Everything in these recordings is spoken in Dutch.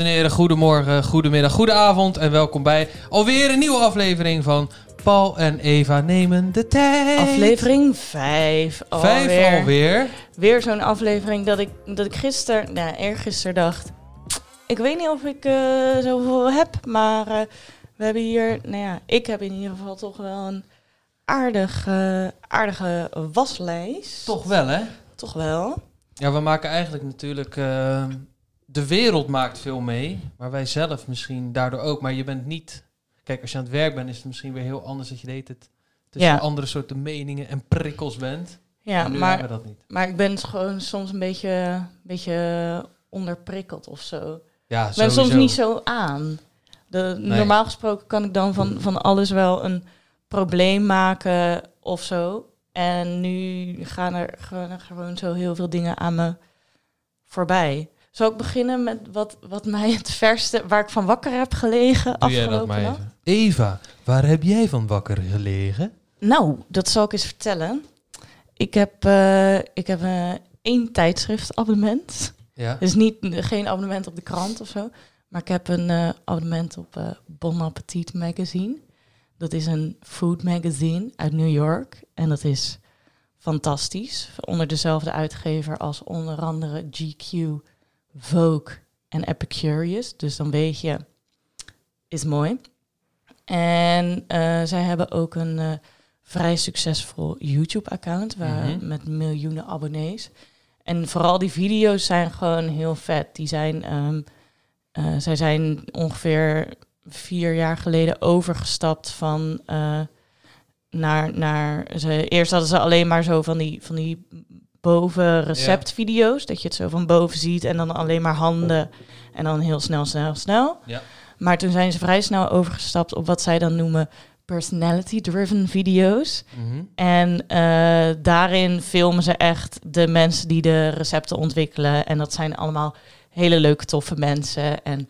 En heren, goedemorgen, goedemiddag, goedenavond en welkom bij alweer een nieuwe aflevering van Paul en Eva nemen de tijd. Aflevering 5 Vijf alweer. Weer zo'n aflevering dat ik, dat ik gisteren, nou eergisteren dacht... Ik weet niet of ik eh, zoveel heb, maar eh, we hebben hier... Nou ja, ik heb in ieder geval toch wel een aardige, aardige waslijst. Toch wel, hè? Toch wel. Ja, we maken eigenlijk natuurlijk... eh, de wereld maakt veel mee, maar wij zelf misschien daardoor ook. Maar je bent niet... Kijk, als je aan het werk bent, is het misschien weer heel anders dat je deed het tussen Ja. andere soorten meningen en prikkels bent. Ja, maar, dat niet. maar ik ben gewoon soms een beetje, beetje onderprikkeld of zo. Ja, Ik ben soms niet zo aan. De, Nee. Normaal gesproken kan ik dan van, van alles wel een probleem maken of zo. En nu gaan er, gaan er gewoon zo heel veel dingen aan me voorbij. Zal ik beginnen met wat, wat mij het verste, waar ik van wakker heb gelegen Doe afgelopen nacht? Eva, waar heb jij van wakker gelegen? Nou, dat zal ik eens vertellen. Ik heb, eh, ik heb eh, één tijdschriftabonnement. Ja. Dus niet, geen abonnement op de krant of zo. Maar ik heb een eh, abonnement op Bon Appetit Magazine. Dat is een food magazine uit New York. En dat is fantastisch. Onder dezelfde uitgever als onder andere GQ, Vogue en Epicurious. Dus dan weet je, is mooi. En eh, zij hebben ook een eh, vrij succesvol YouTube-account waar, Mhm. met miljoenen abonnees. En vooral die video's zijn gewoon heel vet. Die zijn, ehm, eh, zij zijn ongeveer vier jaar geleden overgestapt van naar, naar ze, eerst hadden ze alleen maar zo van die, van die boven receptvideo's, dat je het zo van boven ziet en dan alleen maar handen en dan heel snel, snel, snel. Ja. Maar toen zijn ze vrij snel overgestapt op wat zij dan noemen personality-driven video's. Mhm. En eh, daarin filmen ze echt de mensen die de recepten ontwikkelen. En dat zijn allemaal hele leuke, toffe mensen. En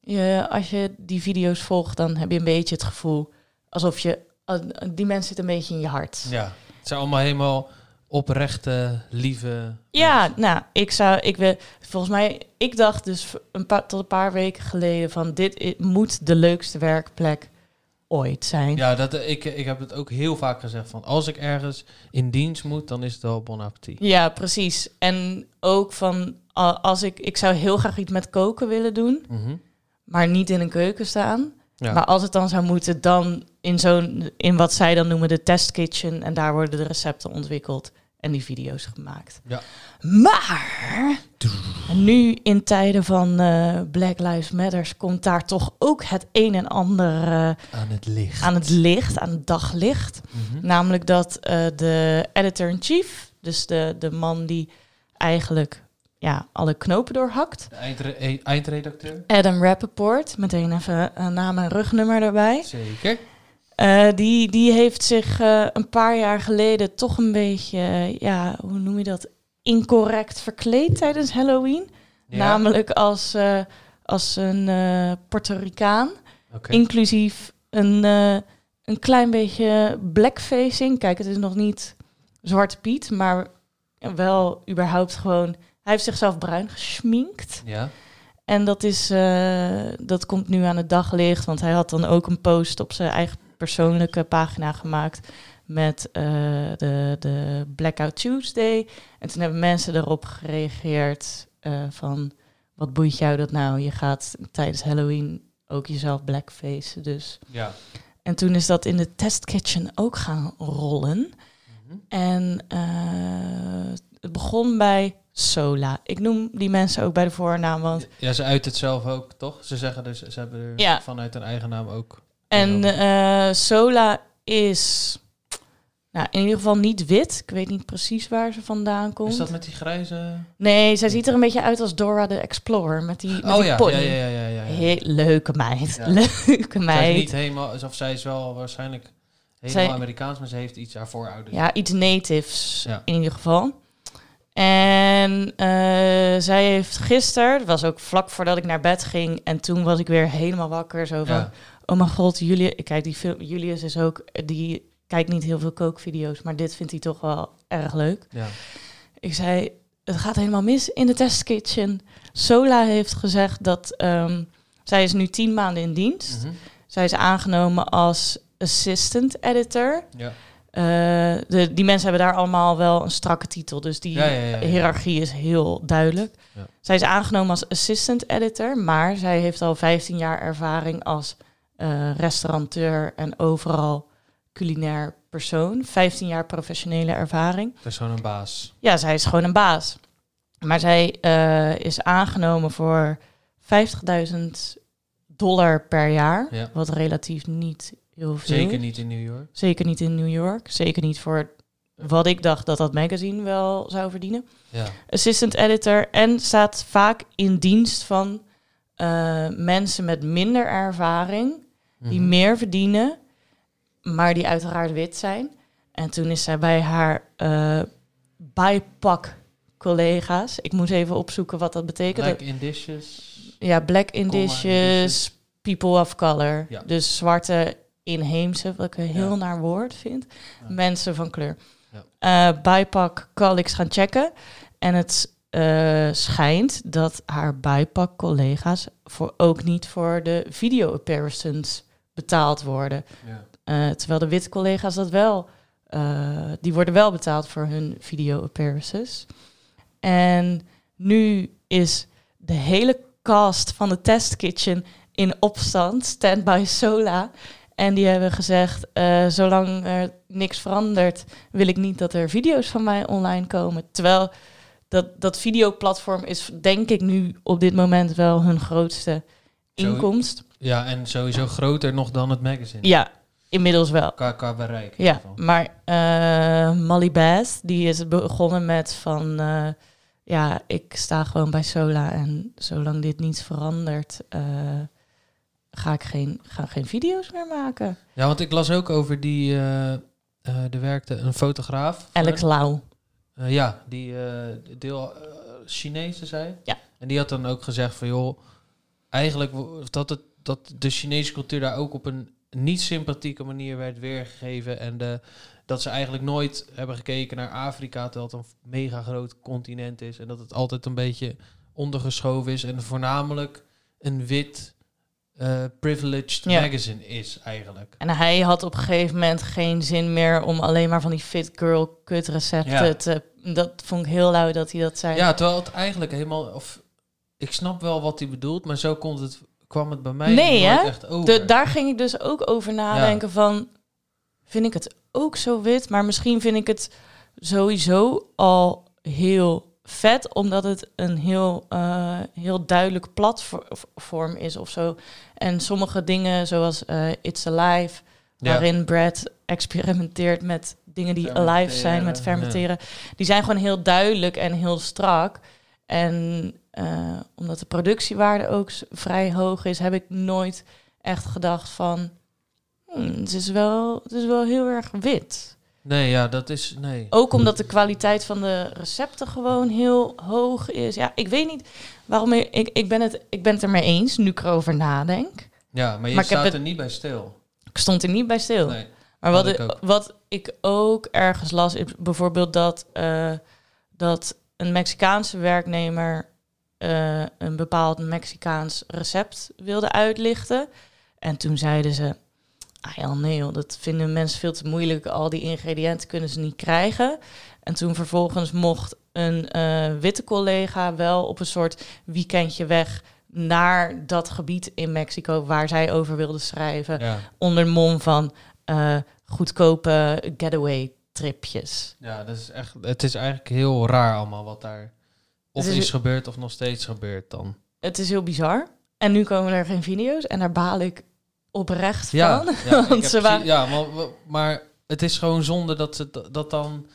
je, als je die video's volgt, dan heb je een beetje het gevoel alsof je. eh, die mensen zitten een beetje in je hart. Ja, het zijn allemaal helemaal oprechte, lieve... Ja, nou, ik zou, ik wil, volgens mij, ik dacht dus een paar, tot een paar weken geleden van dit i- moet de leukste werkplek ooit zijn. Ja, dat, eh, ik, ik heb het ook heel vaak gezegd van als ik ergens in dienst moet, dan is het wel Bon Appetit. Ja, precies. En ook van als ik, ik zou heel graag iets met koken willen doen, Mhm. maar niet in een keuken staan. Ja. Maar als het dan zou moeten, dan in zo'n, in wat zij dan noemen de testkitchen. En daar worden de recepten ontwikkeld en die video's gemaakt. Ja. Maar nu in tijden van eh, Black Lives Matters komt daar toch ook het een en ander eh, Aan het licht. aan het licht, aan het daglicht. Mhm. Namelijk dat eh, de editor-in-chief, dus de, de man die eigenlijk ja, alle knopen doorhakt. De eindre- e- eindredacteur. Adam Rappaport, meteen even een naam en rugnummer erbij. Zeker. Eh, die, die heeft zich eh, een paar jaar geleden toch een beetje, eh, ja, hoe noem je dat, incorrect verkleed tijdens Halloween. Ja. Namelijk als, als een Puerto Ricaan, inclusief een, een klein beetje blackfacing. Kijk, het is nog niet Zwarte Piet, maar wel überhaupt gewoon... Hij heeft zichzelf bruin geschminkt. Ja. En dat, is, dat komt nu aan het daglicht, want hij had dan ook een post op zijn eigen persoonlijke pagina gemaakt met eh, de, de Blackout Tuesday. En toen hebben mensen erop gereageerd eh, van, wat boeit jou dat nou? Je gaat tijdens Halloween ook jezelf blackface, dus... Ja. En toen is dat in de testkitchen ook gaan rollen. Mhm. En eh, het begon bij Sola. Ik noem die mensen ook bij de voornaam, want... Ja, ze uit het zelf ook, toch? Ze zeggen dus, ze hebben er Ja. vanuit hun eigen naam ook. En eh, Sola is nou, in ieder geval niet wit. Ik weet niet precies waar ze vandaan komt. Is dat met die grijze... Nee, zij ziet er een beetje uit als Dora de Explorer met die, met oh die ja, pony. ja, ja, ja, ja, ja. Heel leuke meid. Leuke Zij is meid. niet helemaal, of zij is wel waarschijnlijk helemaal Zij- Amerikaans, maar ze heeft iets haar voorouders. Ja, iets natives in ieder geval. En eh, zij heeft gisteren, het was ook vlak voordat ik naar bed ging, en toen was ik weer helemaal wakker. Zo van, Ja. Oh mijn god, Julius, ik kijk die film, Julius is ook, die kijkt niet heel veel kookvideo's, maar dit vindt hij toch wel erg leuk. Ja. Ik zei, het gaat helemaal mis in de testkitchen. Sola heeft gezegd dat ehm, zij is nu tien maanden in dienst. Mhm. Zij is aangenomen als assistant editor. Ja. Eh, de, die mensen hebben daar allemaal wel een strakke titel. Dus die Ja, ja, hiërarchie is heel duidelijk. Zij is aangenomen als assistant editor, maar zij heeft al 15 jaar ervaring als eh, restaurateur en overal culinair persoon. 15 jaar professionele ervaring. Dat is gewoon een baas. Ja, zij is gewoon een baas. Maar zij eh, is aangenomen voor 50.000 dollar per jaar. Ja. Wat relatief niet heel veel Zeker niet in New York. Zeker niet in New York. Zeker niet voor wat ik dacht dat dat magazine wel zou verdienen. Ja. Assistant editor en staat vaak in dienst van eh, mensen met minder ervaring, die Mhm. meer verdienen, maar die uiteraard wit zijn. En toen is zij bij haar eh BIPOC collega's. Ik moest even opzoeken wat dat betekent. Black in dishes. Ja, black indigenous. people of color. Ja. Dus zwarte inheemse, wat ik een heel Ja. naar woord vind. Ja. Mensen van kleur. Ja. Eh BIPOC colleagues gaan checken. En het eh, schijnt dat haar BIPOC collega's voor, ook niet voor de video appearances betaald worden. Ja. Eh, terwijl de witte collega's dat wel, eh, die worden wel betaald voor hun video appearances. En nu is de hele cast van de Test Kitchen in opstand, Standby Sola. En die hebben gezegd, eh, zolang er niks verandert, wil ik niet dat er video's van mij online komen. Terwijl dat, dat videoplatform is, denk ik, nu op dit moment wel hun grootste inkomst. ja, en sowieso groter nog dan het magazine. Ja, inmiddels wel. Qua, qua bereik. Ja, maar eh Molly Bass, die is begonnen met van... eh, ja, ik sta gewoon bij Sola en zolang dit niet verandert... eh, ga ik geen, ga geen video's meer maken. Ja, want ik las ook over die... er werkte een fotograaf. Alex Lau. Ja, die deel Chinese zei. Ja. En die had dan ook gezegd van joh, eigenlijk dat, het, dat de Chinese cultuur daar ook op een niet sympathieke manier werd weergegeven. En de, dat ze eigenlijk nooit hebben gekeken naar Afrika, terwijl het een mega groot continent is. En dat het altijd een beetje ondergeschoven is. En voornamelijk een wit, eh, privileged Ja. magazine is eigenlijk. En hij had op een gegeven moment geen zin meer om alleen maar van die fit girl kut recepten Ja. te... Dat vond ik heel lui dat hij dat zei. Ja, terwijl het eigenlijk helemaal... Of, ik snap wel wat hij bedoelt, maar zo komt het, kwam het bij mij Nee, hè? echt over. De, daar ging ik dus ook over nadenken van... Vind ik het ook zo wit? Maar misschien vind ik het sowieso al heel vet... omdat het een heel, eh, heel duidelijk platform is of zo. En sommige dingen zoals eh, It's Alive... Ja. waarin Brad experimenteert met dingen die alive zijn, met ja. fermenteren. Die zijn gewoon heel duidelijk en heel strak. En eh, omdat de productiewaarde ook vrij hoog is, heb ik nooit echt gedacht van... hmm, het, is wel, het is wel heel erg wit. Nee, ja, dat is... Nee. Ook omdat de kwaliteit van de recepten gewoon heel hoog is. Ja, ik weet niet waarom... Ik, ik, ik, ben, het, ik ben het er mee eens, nu ik erover nadenk. Ja, maar je Maar staat het- er niet bij stil. Ik stond er niet bij stil. Nee. Maar wat ik ik, ook. wat ik ook ergens las, is bijvoorbeeld dat, eh, dat een Mexicaanse werknemer eh, een bepaald Mexicaans recept wilde uitlichten. En toen zeiden ze, ah ja, nee joh, dat vinden mensen veel te moeilijk. Al die ingrediënten kunnen ze niet krijgen. En toen vervolgens mocht een eh, witte collega wel op een soort weekendje weg naar dat gebied in Mexico waar zij over wilde schrijven Ja. onder mom van eh, goedkope getaway tripjes. ja, dat is echt... Het is eigenlijk heel raar allemaal wat daar... Of is- is gebeurd of nog steeds gebeurt dan. Het is heel bizar. En nu komen er geen video's en daar baal ik oprecht Ja, van. ja, Want ze waren- ja maar, maar het is gewoon zonde dat ze dat dan...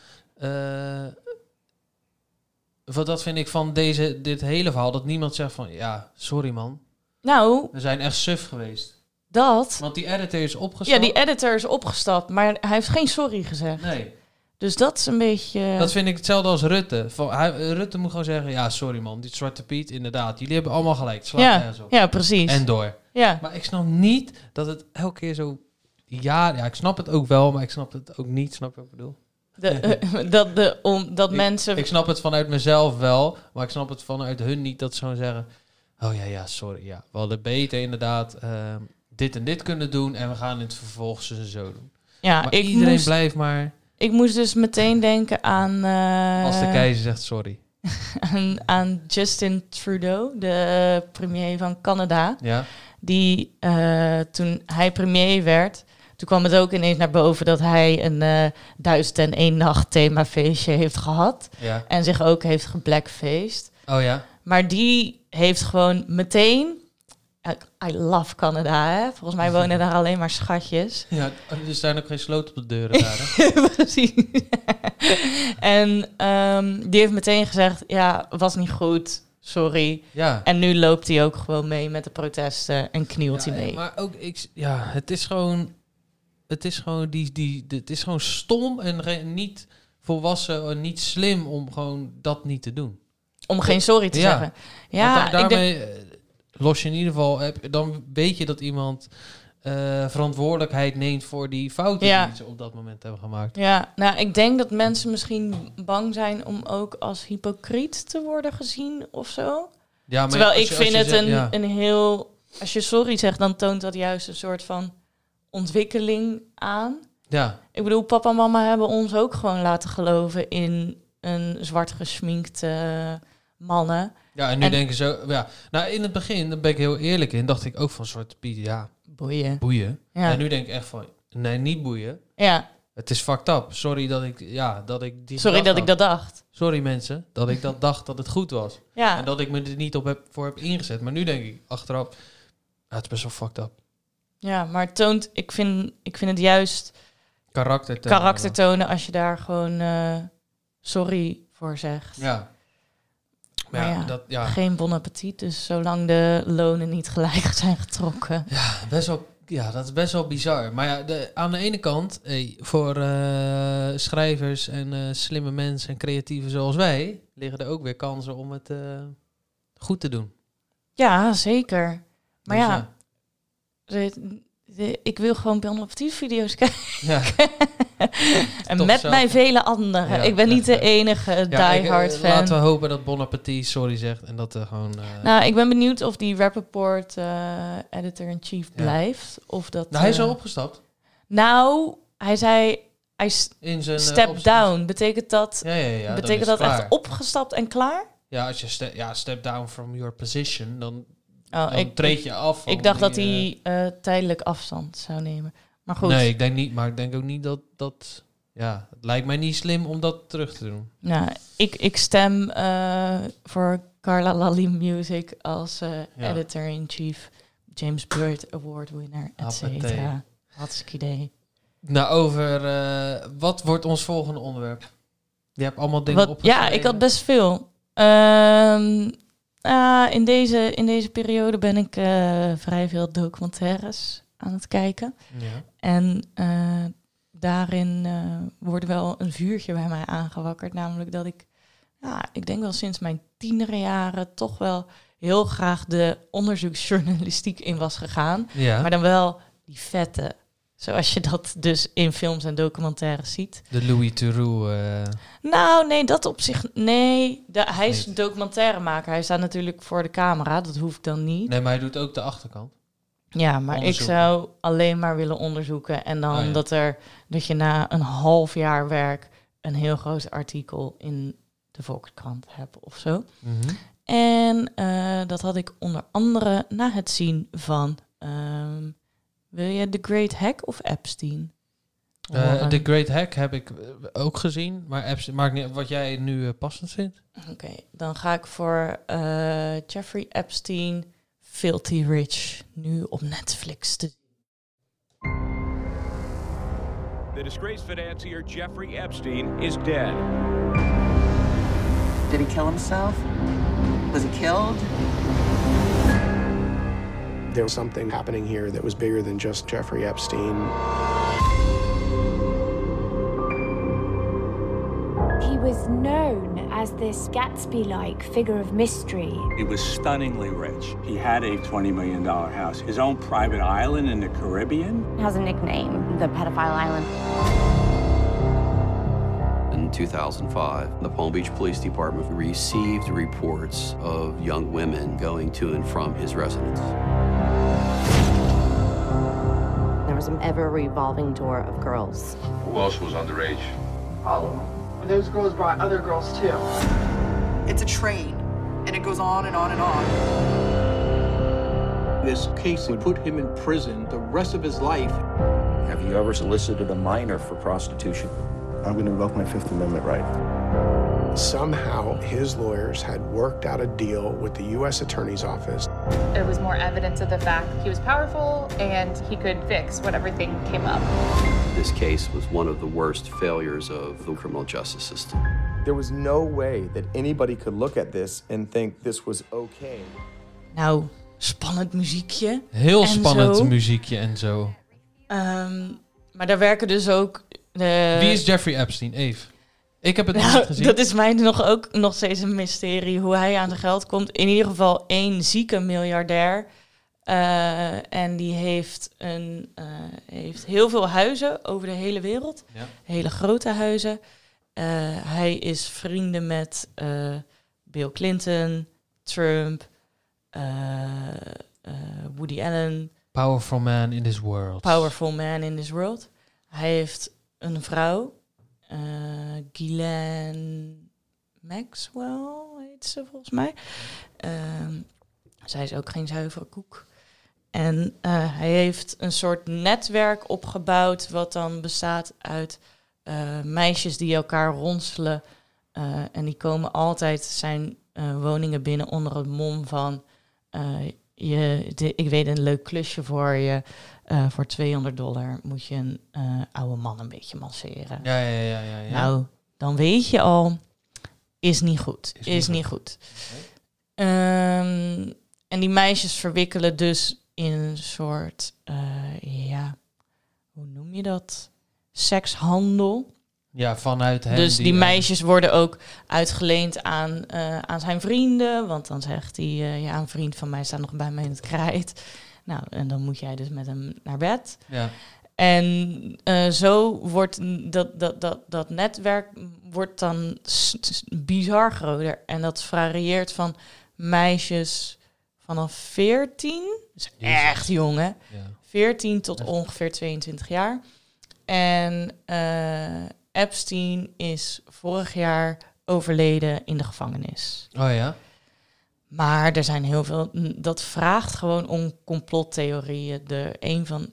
wat dat vind ik van deze, dit hele verhaal, dat niemand zegt van... Ja, sorry man, Nou, we zijn echt suf geweest. dat. Want die editor is opgestapt. Ja, die editor is opgestapt, maar hij heeft geen sorry gezegd. Nee, Dus dat is een beetje... dat vind ik hetzelfde als Rutte. Van, hij, Rutte moet gewoon zeggen, ja, sorry man, die Zwarte Piet, inderdaad. Jullie hebben allemaal gelijk, slaat ja, op. ja, precies. En door. ja. Maar ik snap niet dat het elke keer zo... Ja, ja, ik snap het ook wel, maar ik snap het ook niet. Snap je wat ik bedoel? De, eh, dat de, om, dat mensen... Ik snap het vanuit mezelf wel, maar ik snap het vanuit hun niet dat ze gewoon zeggen... Oh ja, ja, sorry, ja. We hadden beter inderdaad ehm, dit en dit kunnen doen en we gaan in het vervolg zo en zo doen. ja, maar ik iedereen moest, blijft maar ik moest dus meteen denken aan... eh, als de keizer zegt sorry. aan, aan Justin Trudeau, de premier van Canada. Ja, Die eh, toen hij premier werd, toen kwam het ook ineens naar boven dat hij een eh duizend en één nacht themafeestje heeft gehad. ja. En zich ook heeft geblackfaced. Oh ja. Maar die heeft gewoon meteen. I love Canada, hè? Volgens mij wonen daar alleen maar schatjes. Ja, er zijn ook geen sloot op de deuren daar. Hè? Precies. en ehm, die heeft meteen gezegd: ja, was niet goed, sorry. Ja. En nu loopt hij ook gewoon mee met de protesten en knielt Ja, hij mee. Maar ook, ik, ja, het is gewoon, het is gewoon, die, die, het is gewoon stom en re- niet volwassen en niet slim om gewoon dat niet te doen. Om geen sorry te Ja. zeggen. Ja, ik denk, daarmee eh, los je in ieder geval, heb, dan weet je dat iemand eh, verantwoordelijkheid neemt voor die fouten Ja. die ze op dat moment hebben gemaakt. ja, nou, ik denk dat mensen misschien bang zijn om ook als hypocriet te worden gezien of zo. Ja, maar Terwijl ik je- vind het zegt- een, ja. een heel... Als je sorry zegt, dan toont dat juist een soort van ontwikkeling aan. ja, Ik bedoel, papa en mama hebben ons ook gewoon laten geloven in een zwart gesminkte mannen. Ja, en nu En- denken ze, ja, nou in het begin, daar ben ik heel eerlijk in, dacht ik ook van soort, ja, Boeien. boeien. Ja. En nu denk ik echt van, nee, niet boeien. ja, Het is fucked up. Sorry dat ik, ja, dat ik die sorry dat ik dat dacht. Sorry mensen, dat ik dat dacht dat het goed was. Ja, En dat ik me er niet op heb, voor heb ingezet. Maar nu denk ik achteraf, het is best wel fucked up. ja maar het toont... Ik vind, ik vind het juist Karakter. tonen. karakter tonen als je daar gewoon eh, sorry voor zegt. Ja. Maar Maar ja, dat, ja, Geen bon appetit, dus zolang de lonen niet gelijk zijn getrokken. ja, best wel, ja, dat is best wel bizar. Maar ja, de, aan de ene kant, hey, voor eh, schrijvers en eh, slimme mensen en creatieven zoals wij, liggen er ook weer kansen om het eh, goed te doen. Ja, zeker. Maar Dus ja, de- de- ik wil gewoon bon appetit video's kijken. ja. en met zelf- mij vele anderen. Ja, ik ben niet de enige Ja, ik, eh, diehard fan. Laten we hopen dat Bon Appetit sorry zegt en dat er gewoon... eh, Nou, ik ben benieuwd of die Rappaport eh, editor-in-chief Ja. blijft. Of dat, nou, hij is eh, al opgestapt. Nou, hij zei, hij In zijn... eh, step down. Betekent dat, Ja, ja, ja. dan is betekent dat echt opgestapt en klaar? Ja, als je ste ja, step down from your position, dan, Oh, dan ik, treed je af. ik dacht dat hij eh, tijdelijk afstand zou nemen. Maar goed, Nee, ik denk niet, maar ik denk ook niet dat... dat ja, het lijkt mij niet slim om dat terug te doen. nou, ik, ik stem eh, voor Carla Lally Music als eh, Ja. editor-in-chief. James Bird Award winner, et cetera. Hartstikke idee. Nou, over... eh, wat wordt ons volgende onderwerp? Je hebt allemaal dingen opgeschreven. ja, ik had best veel. Ehm, ah, in, deze, in deze periode ben ik vrij veel documentaires aan het kijken. Ja. En eh, daarin eh, wordt wel een vuurtje bij mij aangewakkerd. Namelijk dat ik, ja, ik denk wel sinds mijn tienerjaren toch wel heel graag de onderzoeksjournalistiek in was gegaan. ja. Maar dan wel die vette. Zoals je dat dus in films en documentaires ziet. De Louis Theroux... eh, Nou, nee, dat op zich. Nee, de, hij is documentairemaker. Hij staat natuurlijk voor de camera. Dat hoeft dan niet. nee, maar hij doet ook de achterkant. Ja, maar ik zou alleen maar willen onderzoeken. En dan Oh, ja. dat, er, dat je na een half jaar werk een heel groot artikel in de Volkskrant hebt of zo. Mhm. En eh, dat had ik onder andere na het zien van. ehm, wil je The Great Hack of Epstein? Horen? The Great Hack heb ik eh, ook gezien, maar Epstein, maakt niet wat jij nu passend vindt. Oké, dan ga ik voor Jeffrey Epstein, Filthy Rich, nu op Netflix te The disgraced financier Jeffrey Epstein is dead. Did he kill himself? Was he killed? There was something happening here that was bigger than just Jeffrey Epstein. Was known as this Gatsby like figure of mystery. He was stunningly rich. He had a $20 million house, his own private island in the Caribbean. has a nickname, the pedophile island. in 2005, the Palm Beach Police Department received reports of young women going to and from his residence. There was an ever revolving door of girls. Who else was underage? All of them. Those girls brought other girls too. It's a train, and it goes on and on and on. This case would put him in prison the rest of his life. Have you ever solicited a minor for prostitution? I'm going to invoke my Fifth Amendment right. Somehow, his lawyers had worked out a deal with the U.S. Attorney's Office. It was more evidence of the fact he was powerful and he could fix whatever thing came up. This case was one of the worst failures of the criminal justice system. There was no way that anybody could look at this and think this was okay. Nou, spannend muziekje. Heel en spannend zo. muziekje en zo. Ehm, maar daar werken dus ook de... Wie is Jeffrey Epstein? Eve. Ik heb het nog Nou, niet gezien. dat is mij nog ook nog steeds een mysterie hoe hij aan zijn geld komt. In ieder geval één zieke miljardair. Eh, en die heeft, een, eh, heeft heel veel huizen over de hele wereld. Ja. Hele grote huizen. Eh, hij is vrienden met Bill Clinton, Trump, Woody Allen. Powerful man in this world. Powerful man in this world. Hij heeft een vrouw, eh Ghislaine Maxwell heet ze volgens mij. Ehm, zij is ook geen zuivere koek. En eh, hij heeft een soort netwerk opgebouwd wat dan bestaat uit eh, meisjes die elkaar ronselen. En die komen altijd zijn woningen binnen onder het mom van... je, ik weet een leuk klusje voor je. Eh, voor 200 dollar moet je een eh, oude man een beetje masseren. Ja, ja, ja, ja, ja. Nou, dan weet je al, is niet goed. Is, Is niet goed. Ehm, en die meisjes verwikkelen dus in een soort, eh, ja, hoe noem je dat? Sekshandel. Ja, vanuit hem. Dus die eh, meisjes worden ook uitgeleend aan, aan zijn vrienden. Want dan zegt hij, ja, een vriend van mij staat nog bij mij in het krijt. Nou, en dan moet jij dus met hem naar bed. Ja. En eh, zo wordt dat, dat, dat, dat netwerk wordt dan bizar groter. En dat varieert van meisjes vanaf 14, dus echt jong hè, Ja. 14 tot ongeveer 22 jaar. En eh, Epstein is vorig jaar overleden in de gevangenis. Oh ja? Maar er zijn heel veel. Dat vraagt gewoon om complottheorieën. De een van.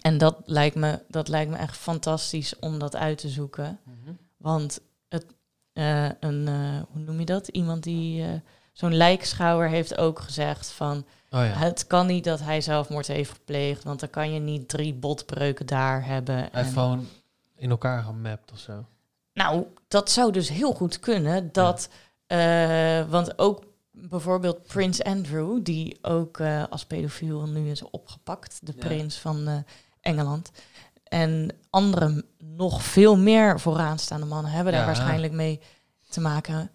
En dat lijkt me, dat lijkt me echt fantastisch om dat uit te zoeken. Mhm. Want het, eh, een, eh, hoe noem je dat? Iemand die. eh, Zo'n lijkschouwer heeft ook gezegd van. Oh ja. Het kan niet dat hij zelfmoord heeft gepleegd. Want dan kan je niet drie botbreuken daar hebben. Hij en- gewoon in elkaar gemapt of zo. nou, dat zou dus heel goed kunnen. Dat, want ook bijvoorbeeld Prins Andrew, die ook eh, als pedofiel nu is opgepakt, de Ja. prins van eh, Engeland. En andere nog veel meer vooraanstaande mannen hebben daar Ja. waarschijnlijk mee te maken.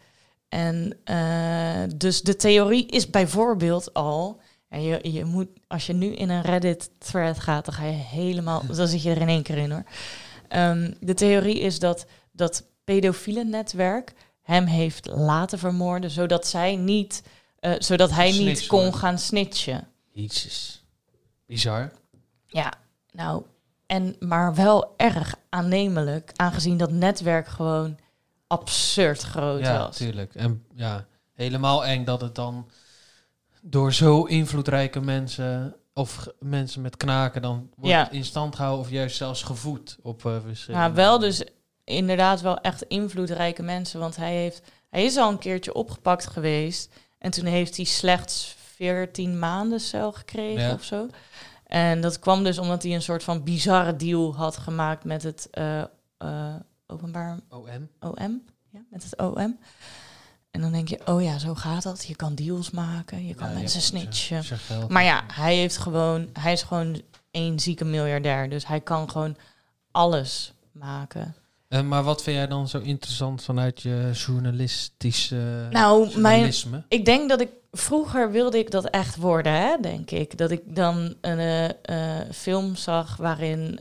En eh, dus de theorie is bijvoorbeeld al. En je, je moet, als je nu in een Reddit-thread gaat, dan ga je helemaal. dan zit je er in één keer in hoor. Ehm, de theorie is dat dat pedofiele netwerk hem heeft laten vermoorden, zodat zij niet, eh, zodat hij niet kon gaan snitchen. Jezus. Bizar. Ja, nou, en maar wel erg aannemelijk, aangezien dat netwerk gewoon absurd groot Ja, was. tuurlijk. En ja, helemaal eng dat het dan door zo invloedrijke mensen of mensen met knaken dan wordt Ja. in stand gehouden of juist zelfs gevoed op eh verschillende... Maar wel dus inderdaad wel echt invloedrijke mensen. Want hij, heeft, hij is al een keertje opgepakt geweest. En toen heeft hij slechts 14 maanden cel gekregen Ja. of zo. En dat kwam dus omdat hij een soort van bizarre deal had gemaakt met het eh, eh, openbaar OM? OM. Ja, met het OM. En dan denk je, oh ja, zo gaat dat. Je kan deals maken, je kan Ja, mensen snitchen. Maar ja, hij heeft gewoon, hij is gewoon één zieke miljardair. Dus hij kan gewoon alles maken. Eh, maar wat vind jij dan zo interessant vanuit je journalistische Nou, mijn, journalisme? ik denk dat ik vroeger wilde ik dat echt worden, hè, denk ik. Dat ik dan een eh, eh, film zag waarin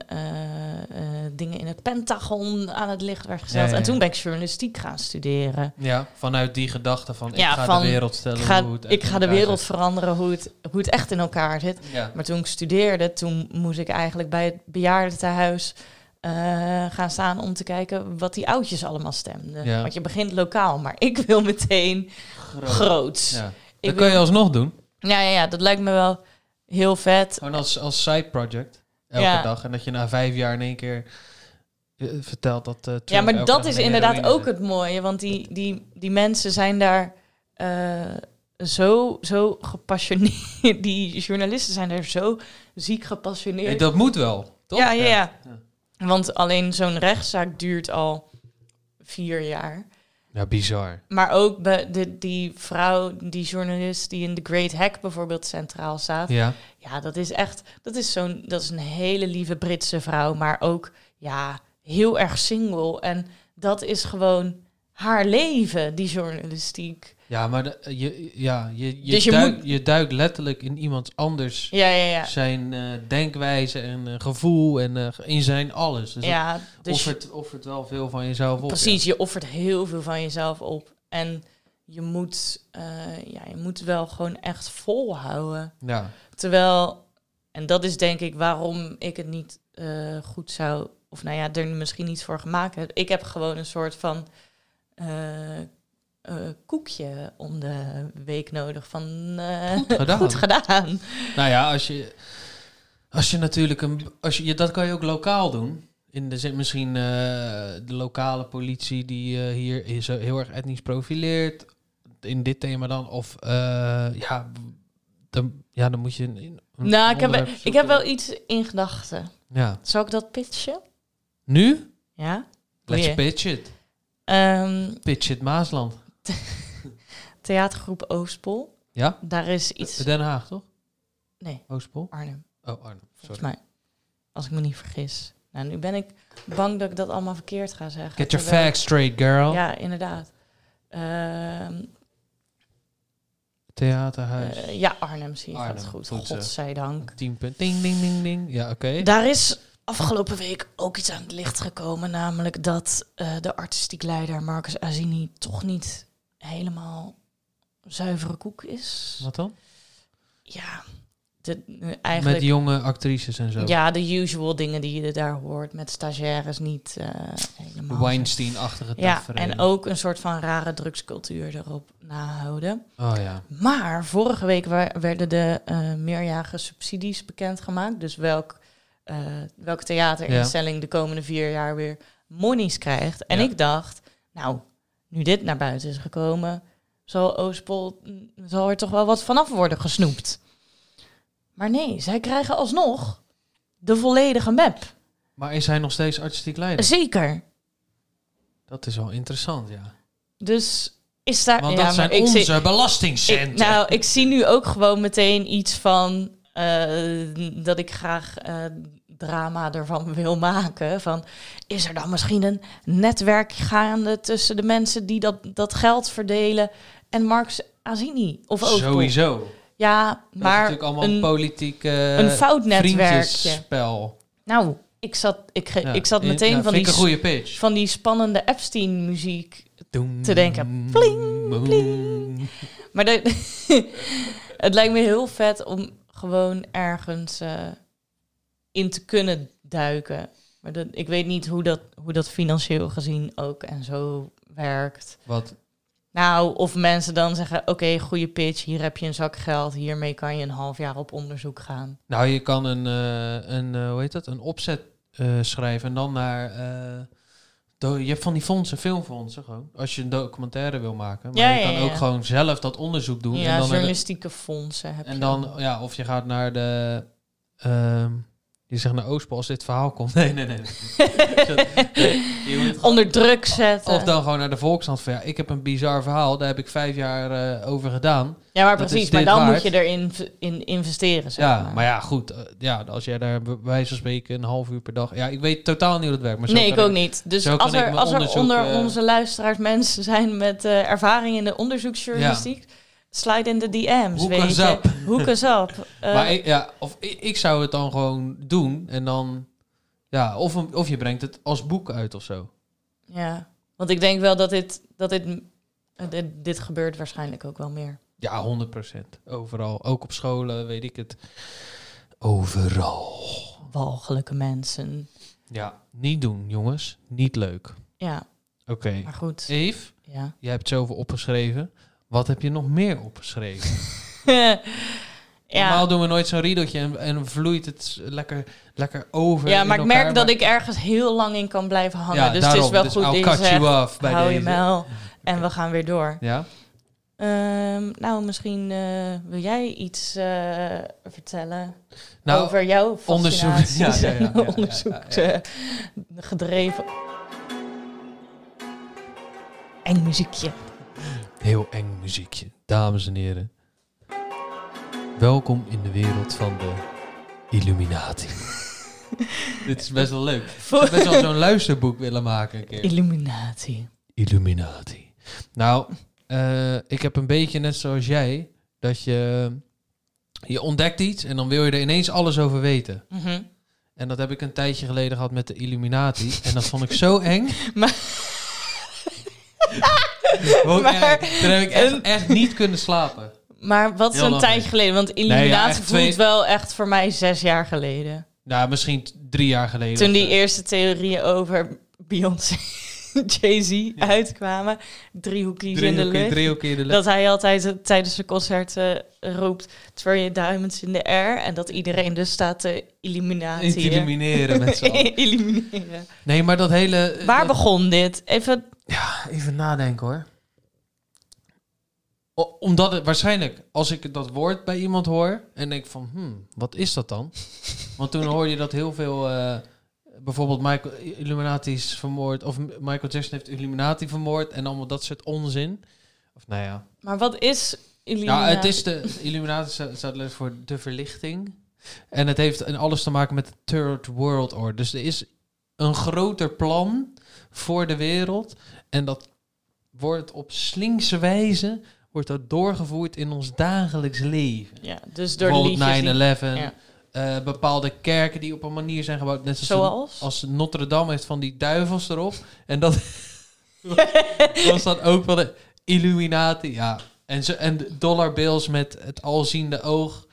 dingen in het Pentagon aan het licht werden gezet. Ja, ja, En toen ben ik journalistiek gaan studeren. Ja, vanuit die gedachte van ik ga van, de wereld stellen ik ga, hoe het ik ga de wereld zit. veranderen, hoe het, hoe het echt in elkaar zit. Ja. Maar toen ik studeerde, toen moest ik eigenlijk bij het bejaardentehuis eh gaan staan om te kijken wat die oudjes allemaal stemden. Ja. Want je begint lokaal, maar ik wil meteen groots. Ja. Ik Dat kun je alsnog doen. Ja, ja, ja, dat lijkt me wel heel vet. Gewoon als, als side project. Elke Ja. dag. En dat je na vijf jaar in één keer eh, vertelt dat... eh, Trump Ja, maar dat is inderdaad ook zit. het mooie. Want die, die, die mensen zijn daar eh, zo, zo gepassioneerd. Die journalisten zijn daar zo ziek gepassioneerd. Dat moet wel, toch? Ja, ja, ja. Want alleen zo'n rechtszaak duurt al vier jaar. Ja, bizar. Maar ook de, die vrouw, die journalist die in The Great Hack bijvoorbeeld centraal staat. Ja. Ja, dat is echt, dat is zo'n, dat is een hele lieve Britse vrouw, maar ook, ja, heel erg single. En dat is gewoon haar leven, die journalistiek. Ja, maar de- je, ja, je, je, Dus je duikt, moet- je duikt letterlijk in iemand anders Ja, ja, ja. zijn eh, denkwijze en eh, gevoel en eh, in zijn alles. Dus Ja, dus- offert, offert wel veel van jezelf op. Precies, je offert heel veel van jezelf op. En je moet, eh, ja, je moet wel gewoon echt volhouden. Ja. Terwijl, en dat is denk ik waarom ik het niet eh, goed zou, of nou ja, er misschien niet voor gemaakt heb. Ik heb gewoon een soort van eh, koekje om de week nodig van eh, Goed gedaan. goed gedaan. Nou ja, als je, als je natuurlijk een. Als je, dat kan je ook lokaal doen. In de zin misschien eh, de lokale politie die hier is heel erg etnisch profileert. In dit thema dan. Of ja, dan, ja, dan moet je. Nou, ik heb, ik heb wel iets in gedachten. Ja. Zal ik dat pitchen? Nu? Ja? Let's pitch it. Ehm, Pitch it Maasland. theatergroep Oostpol. Ja? Daar is iets... Den Haag, toch? Nee. Oostpol? Arnhem. Oh, Arnhem. Volgens Sorry. mij. Als ik me niet vergis. Nou, nu ben ik bang dat ik dat allemaal verkeerd ga zeggen. Get your terwijl- facts straight, girl. Ja, inderdaad. Ehm, Theaterhuis. eh, ja, Arnhem zie je Arnhem, dat goed. goed zo. Godzijdank. 10 punt. Ding, ding, ding, ding. Ja, oké. Daar is afgelopen week ook iets aan het licht gekomen. Namelijk dat eh, de artistiek leider Marcus Azini toch niet helemaal zuivere koek is. Wat dan? Ja, de, eh, eigenlijk... Met jonge actrices en zo. Ja, de usual dingen die je daar hoort. Met stagiaires niet eh helemaal. Weinstein-achtige Ja, en ook een soort van rare drugscultuur erop nahouden. Oh ja. Maar vorige week werden de eh, meerjarige subsidies bekendgemaakt. Dus welk, eh, welke theaterinstelling de komende vier jaar weer monies krijgt. En Ja. ik dacht, nou, nu dit naar buiten is gekomen, zal Oostpol, mm, zal er toch wel wat vanaf worden gesnoept. Maar nee, zij krijgen alsnog de volledige map. Maar is hij nog steeds artistiek leider? Zeker. Dat is wel interessant, ja. Dus is daar... Want ja, dat zijn ik zie- onze belastingcenten. Ik, nou, ik zie nu ook gewoon meteen iets van eh, dat ik graag eh, drama ervan wil maken. Van, is er dan misschien een netwerk gaande tussen de mensen die dat, dat geld verdelen en Marx Azini of Oostpol? Sowieso. Ja, Dat is maar natuurlijk allemaal een, politiek eh, een fout netwerkje. vriendjesspel. Nou, ik zat, ik, Ja, ik zat meteen ja, van, die, van die spannende Epstein-muziek te denken. Pling, pling. Maar de, het lijkt me heel vet om gewoon ergens eh, in te kunnen duiken. Maar dat, ik weet niet hoe dat, hoe dat financieel gezien ook en zo werkt. Wat? Nou, of mensen dan zeggen, oké, goede pitch, hier heb je een zak geld, hiermee kan je een half jaar op onderzoek gaan. Nou, je kan een, eh, een eh, hoe heet dat, een opzet eh, schrijven en dan naar... je hebt van die fondsen, filmfondsen gewoon. Als je een documentaire wil maken. Maar Ja, je kan ja. ook gewoon zelf dat onderzoek doen. Ja, en dan de- journalistieke fondsen heb En je dan, ook. ja, of je gaat naar de... ehm, Die zegt naar Oostpol als dit verhaal komt. Nee, nee, nee. Moet Onder druk zetten. Of dan gewoon naar de Volkskrant van ja, ik heb een bizar verhaal, daar heb ik vijf jaar eh, over gedaan. Ja, maar Dat precies. Maar dan waard. moet je erin in investeren. Zeg Ja, maar. maar ja, goed. eh, ja, als jij daar bij wijze van spreken een half uur per dag... Ja, ik weet totaal niet hoe het werkt. Maar zo nee, ik ook niet. Dus als er, als er onder eh, onze luisteraars mensen zijn met ervaring in de onderzoeksjournalistiek, slide in de DM's. Hoek weet je. up. Hoek us up. Eh, maar ik, ja, of ik, ik zou het dan gewoon doen en dan... Ja, of, een- of je brengt het als boek uit of zo. Ja, want ik denk wel dat dit, dat dit, eh, dit, dit gebeurt waarschijnlijk ook wel meer. Ja, 100%. Overal. Ook op scholen, weet ik het. Overal. Walgelijke mensen. Ja, niet doen, jongens. Niet leuk. Ja, Oké. maar goed. Eve, Ja. jij hebt zoveel opgeschreven. Wat heb je nog meer opgeschreven? ja. Normaal doen we nooit zo'n riedeltje en, en vloeit het lekker, lekker over. Ja, maar ik elkaar, merk dat ik ergens heel lang in kan blijven hangen. Ja, dus het is daarom. wel Dus goed je cut zegt, you off bij hou je mel en we gaan weer door. Ja? Ehm, nou, misschien eh, wil jij iets eh, vertellen Nou, over jouw onderzoek- fascinaties ja, ja, onderzoek eh, gedreven. Eng muziekje. Heel eng muziekje. Dames en heren. Welkom in de wereld van de Illuminati. Dit is best wel leuk. Ik zou best wel zo'n luisterboek willen maken een keer. Illuminati. Illuminati. Nou, eh, ik heb een beetje net zoals jij, dat je, je ontdekt iets en dan wil je er ineens alles over weten. Mhm. En dat heb ik een tijdje geleden gehad met de Illuminati. En dat vond ik zo eng. Maar- Maar- erg. Toen heb ik echt, echt niet kunnen slapen. Maar wat is Heel een lang tijdje geleden. Want Nee, ja, Illuminatie twee- voelt wel echt voor mij zes jaar geleden. Nou, misschien drie jaar geleden. Toen die zo. eerste theorieën over Beyoncé, Jay-Z uitkwamen. Driehoekjes in de lucht. in de lucht. Dat hij altijd eh, tijdens de concerten roept... Throw your diamonds in the air. En dat iedereen dus staat te illuminatie. Te illumineren met z'n allen. Illumineren. Nee, maar dat hele... Waar dat- begon dit? Even... Even nadenken hoor. O- omdat het waarschijnlijk, als ik dat woord bij iemand hoor en denk van, hmm, wat is dat dan? Want toen hoorde je dat heel veel, eh, bijvoorbeeld Michael Illuminati is vermoord, of Michael Jackson heeft Illuminati vermoord en allemaal dat soort onzin. Of nou ja. Maar wat is illuminatie? Ja, het is de Illuminati sta- staat letterlijk voor de verlichting. En het heeft en alles te maken met de Third World Order. Dus er is een groter plan voor de wereld. En dat wordt op slinkse wijze wordt dat doorgevoerd in ons dagelijks leven. Ja, dus door Bijvoorbeeld liedjes die- 9-11. Ja. eh, bepaalde kerken die op een manier zijn gebouwd. Net zoals, als Notre Dame heeft van die duivels erop. En dat was dan ook wel de Illuminati. Ja. En, zo, en de dollar bills met het alziende oog.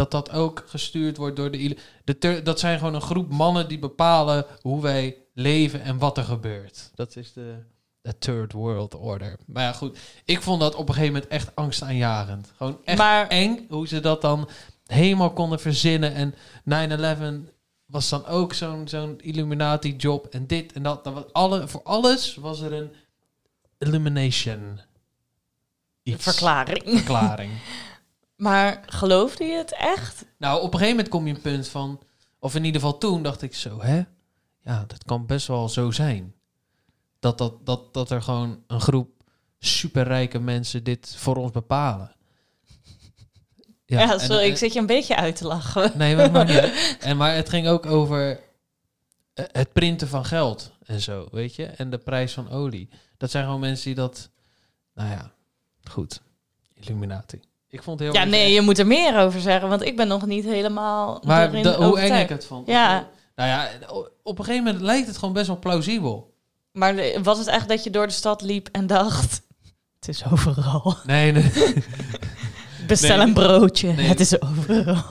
Dat dat ook gestuurd wordt door de... de ter- dat zijn gewoon een groep mannen die bepalen hoe wij leven en wat er gebeurt. Dat is de, de Third World Order. Maar ja, goed. Ik vond dat op een gegeven moment echt angstaanjagend. Gewoon echt Maar- eng hoe ze dat dan helemaal konden verzinnen. En 9-11 was dan ook zo'n zo'n Illuminati-job. En dit en dat. dat was alle, voor alles was er een illumination. Iets. Verklaring. Verklaring. Maar geloofde je het echt? Nou, op een gegeven moment kom je een punt van... Of in ieder geval toen dacht ik zo, hè? Ja, dat kan best wel zo zijn. Dat, dat, dat, dat er gewoon een groep superrijke mensen dit voor ons bepalen. Ja, en- sorry, en- ik zit je een beetje uit te lachen. Nee, maar, maar, niet en, maar het ging ook over eh, het printen van geld en zo, weet je? En de prijs van olie. Dat zijn gewoon mensen die dat... Nou ja, goed. Illuminati. Ik vond het heel... Ja, nee, je moet er meer over zeggen, want ik ben nog niet helemaal Maar de- hoe eng overtuigd. ik het vond. Ja, Nou ja, op een gegeven moment lijkt het gewoon best wel plausibel. maar was het echt dat je door de stad liep en dacht... Het is overal. Nee, nee. Bestel Nee. een broodje, Nee. het is overal.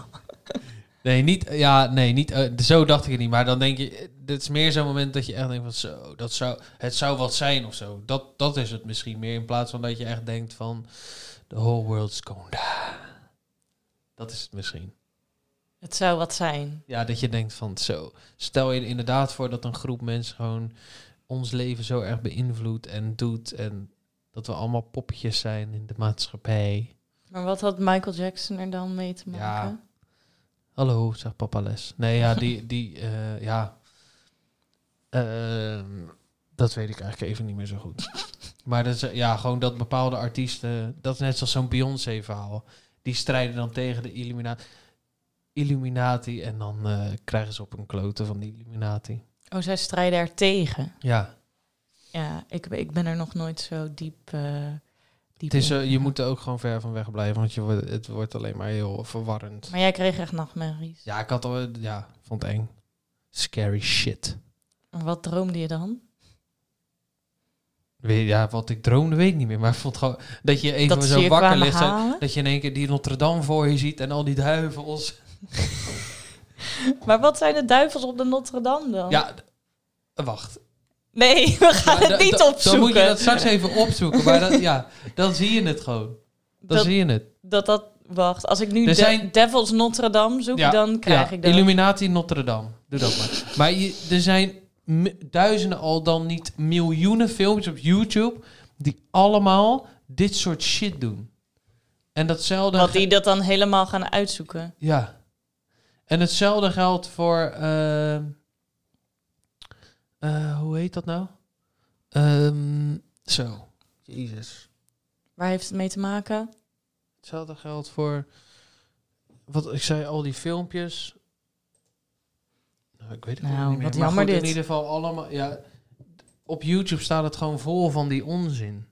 Nee, niet, ja, nee, niet, eh, zo dacht ik het niet. Maar dan denk je, dit is meer zo'n moment dat je echt denkt van zo, dat zou, het zou wat zijn of zo. Dat, dat is het misschien meer in plaats van dat je echt denkt van, the whole world's down. Dat is het misschien. Het zou wat zijn. Ja, dat je denkt van zo, stel je er inderdaad voor dat een groep mensen gewoon ons leven zo erg beïnvloedt en doet en dat we allemaal poppetjes zijn in de maatschappij. Maar wat had Michael Jackson er dan mee te maken? Ja. Hallo, zegt papa Les. Nee, ja, die, die eh, ja. Ehm, dat weet ik eigenlijk even niet meer zo goed. Maar dat is, ja, gewoon dat bepaalde artiesten, dat is net zoals zo'n Beyoncé-verhaal. Die strijden dan tegen de Illuminati, Illuminati en dan eh, krijgen ze op een kloten van die Illuminati. Oh, zij strijden er tegen. Ja, Ja, ik, ik ben er nog nooit zo diep, eh diep het is, eh, je moet er ook gewoon ver van weg blijven, want je wordt, het wordt alleen maar heel verwarrend. Maar jij kreeg echt nachtmerries. Ja, ik had al, ja, vond het eng. Scary shit. En Wat droomde je dan? Weet, ja, wat ik droomde weet ik niet meer. Maar ik vond gewoon dat je even Dat zo je wakker ligt. zo- dat je in één keer die Notre Dame voor je ziet en al die duivels. Maar wat zijn de duivels op de Notre Dame dan? Ja, wacht. Nee, we gaan Ja, het niet opzoeken. Dan moet je dat straks even opzoeken. Maar dat, ja, dan zie je het gewoon. Dan Dat- zie je het. Dat dat... Wacht, als ik nu de- zijn- Devils Notre Dame zoek, Ja, dan krijg ja, ik dat. Illuminati Notre Dame. Doe dat maar. Maar je, er zijn duizenden, al dan niet miljoenen filmpjes op YouTube... die allemaal dit soort shit doen. En datzelfde... Wat die dat dan helemaal gaan uitzoeken. Ja. En hetzelfde geldt voor. ehm, eh, hoe heet dat nou? Ehm, zo. Jezus. Waar heeft het mee te maken? Hetzelfde geldt voor. Wat ik zei, al die filmpjes. Nou, ik weet het Nou, niet meer. wat maar jammer goed, dit. In ieder geval allemaal. Ja, op YouTube staat het gewoon vol van die onzin.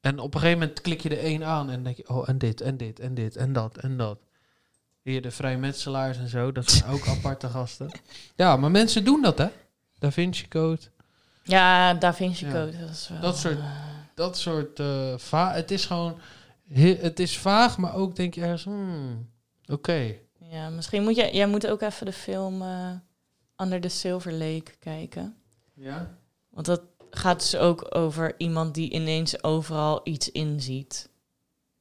En op een gegeven moment klik je er één aan en denk je, oh, en dit, en dit, en dit, en dat, en dat. Hier de vrijmetselaars en zo, dat zijn ook aparte gasten. Ja, maar mensen doen dat, hè? Da Vinci Code. Ja, Da Vinci Ja. Code. Dat, is wel, Dat soort, eh, dat soort eh, va het is gewoon, he- het is vaag, maar ook denk je ergens, hmm, oké. Ja, misschien moet jij... Jij moet ook even de film eh, Under the Silver Lake kijken. Ja? Want dat gaat dus ook over iemand die ineens overal iets inziet.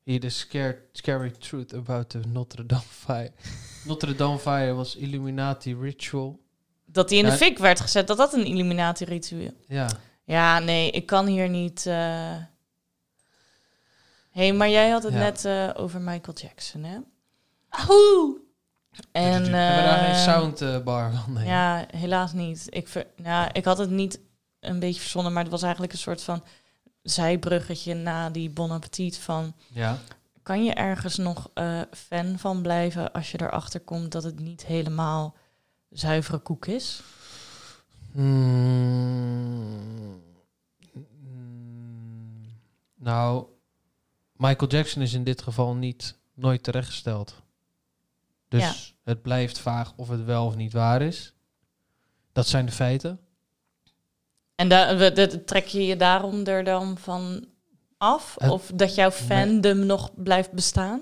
Hier de scared, scary truth about the Notre Dame fire. Notre Dame fire was Illuminati ritual. Dat die in de fik werd gezet, dat dat een Illuminati-ritueel... Ja. Ja, nee, ik kan hier niet... eh hey, maar jij had het Ja. net eh, over Michael Jackson, hè? Ahoe! En, Hebben we daar geen eh, soundbar van? Nee. Ja, helaas niet. Ik, ver, ja, ik had het niet een beetje verzonnen, maar het was eigenlijk een soort van zijbruggetje na die Bon Appetit van... Ja. Kan je ergens nog eh, fan van blijven als je erachter komt dat het niet helemaal zuivere koek is? Hmm. Mm. Nou, Michael Jackson is in dit geval niet nooit terechtgesteld. Dus Ja. het blijft vaag of het wel of niet waar is. Dat zijn de feiten. En da we- dat- trek je je daarom er dan van af? Het- of dat jouw fandom nog blijft bestaan?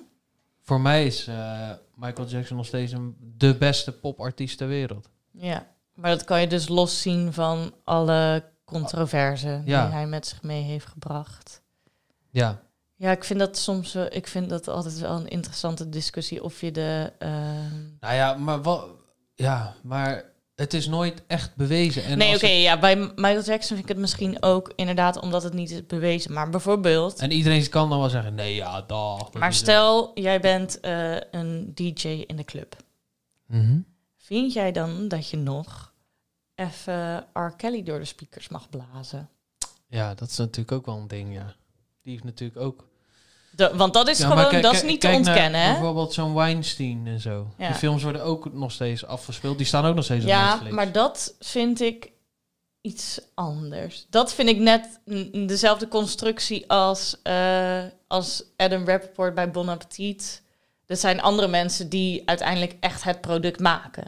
Voor mij is eh, Michael Jackson nog steeds een, de beste popartiest ter wereld. Ja, maar dat kan je dus loszien van alle controverse Ja. die hij met zich mee heeft gebracht. Ja, Ja, ik vind dat soms, ik vind dat altijd wel een interessante discussie of je de. ehm, nou ja, maar wat? Ja, maar het is nooit echt bewezen. En nee, oké, het- ja, bij Michael Jackson vind ik het misschien ook inderdaad omdat het niet is bewezen. Maar bijvoorbeeld, En iedereen kan dan wel zeggen, nee, ja, dag. dat maar stel jij bent eh, een DJ in de club. Mhm. Vind jij dan dat je nog even R. Kelly door de speakers mag blazen? Ja, dat is natuurlijk ook wel een ding, ja. Die heeft natuurlijk ook... De, want dat is Ja, gewoon, kijk- dat is niet te ontkennen, hè? Bijvoorbeeld zo'n Weinstein en zo. Ja. Die films worden ook nog steeds afgespeeld. Die staan ook nog steeds op Ja, Netflix. maar dat vind ik iets anders. Dat vind ik net dezelfde constructie als, eh, als Adam Rappaport bij Bon Appetit. Dat zijn andere mensen die uiteindelijk echt het product maken.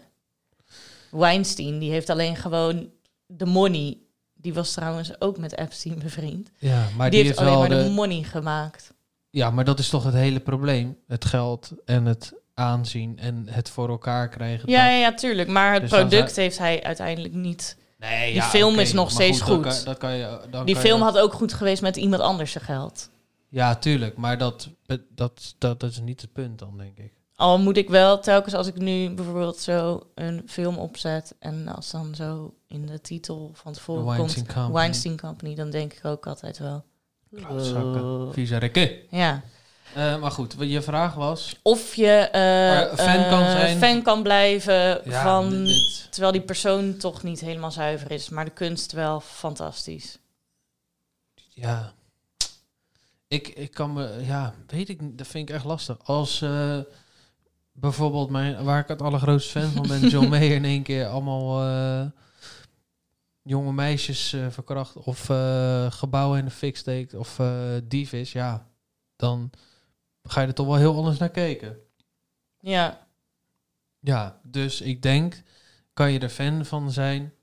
Weinstein, die heeft alleen gewoon de money. Die was trouwens ook met Epstein bevriend. Ja, maar die, die heeft heeft alleen wel maar de de- money gemaakt. Ja, maar dat is toch het hele probleem. Het geld en het aanzien en het voor elkaar krijgen. Ja, dat- ja, ja, tuurlijk. Maar het Dus product heeft hij uiteindelijk niet. Nee, die ja, film is nog steeds goed, goed. dan kan- dat kan je- dan die kan je film dat- had ook goed geweest met iemand anders zijn geld. Ja, tuurlijk. Maar dat, dat, dat, dat is niet het punt dan, denk ik. Al moet ik wel telkens als ik nu bijvoorbeeld zo een film opzet en als dan zo in de titel van tevoren The Weinstein komt Company. Weinstein Company, dan denk ik ook altijd wel. Zakken, "Ugh." vieze. Ja. Eh, maar goed, je vraag was... Of je eh, fan kan eh, zijn. fan kan blijven Ja, van... dit- Terwijl die persoon toch niet helemaal zuiver is, maar de kunst wel fantastisch. Ja. Ik, ik kan me... Ja, weet ik niet. Dat vind ik echt lastig. Als eh, bijvoorbeeld mijn... Waar ik het allergrootste fan van ben, John Mayer in één keer allemaal... jonge meisjes eh, verkracht of eh, gebouwen in de fik steekt of eh dief is, ja, dan ga je er toch wel heel anders naar kijken. Ja, Ja, dus ik denk, kan je er fan van zijn?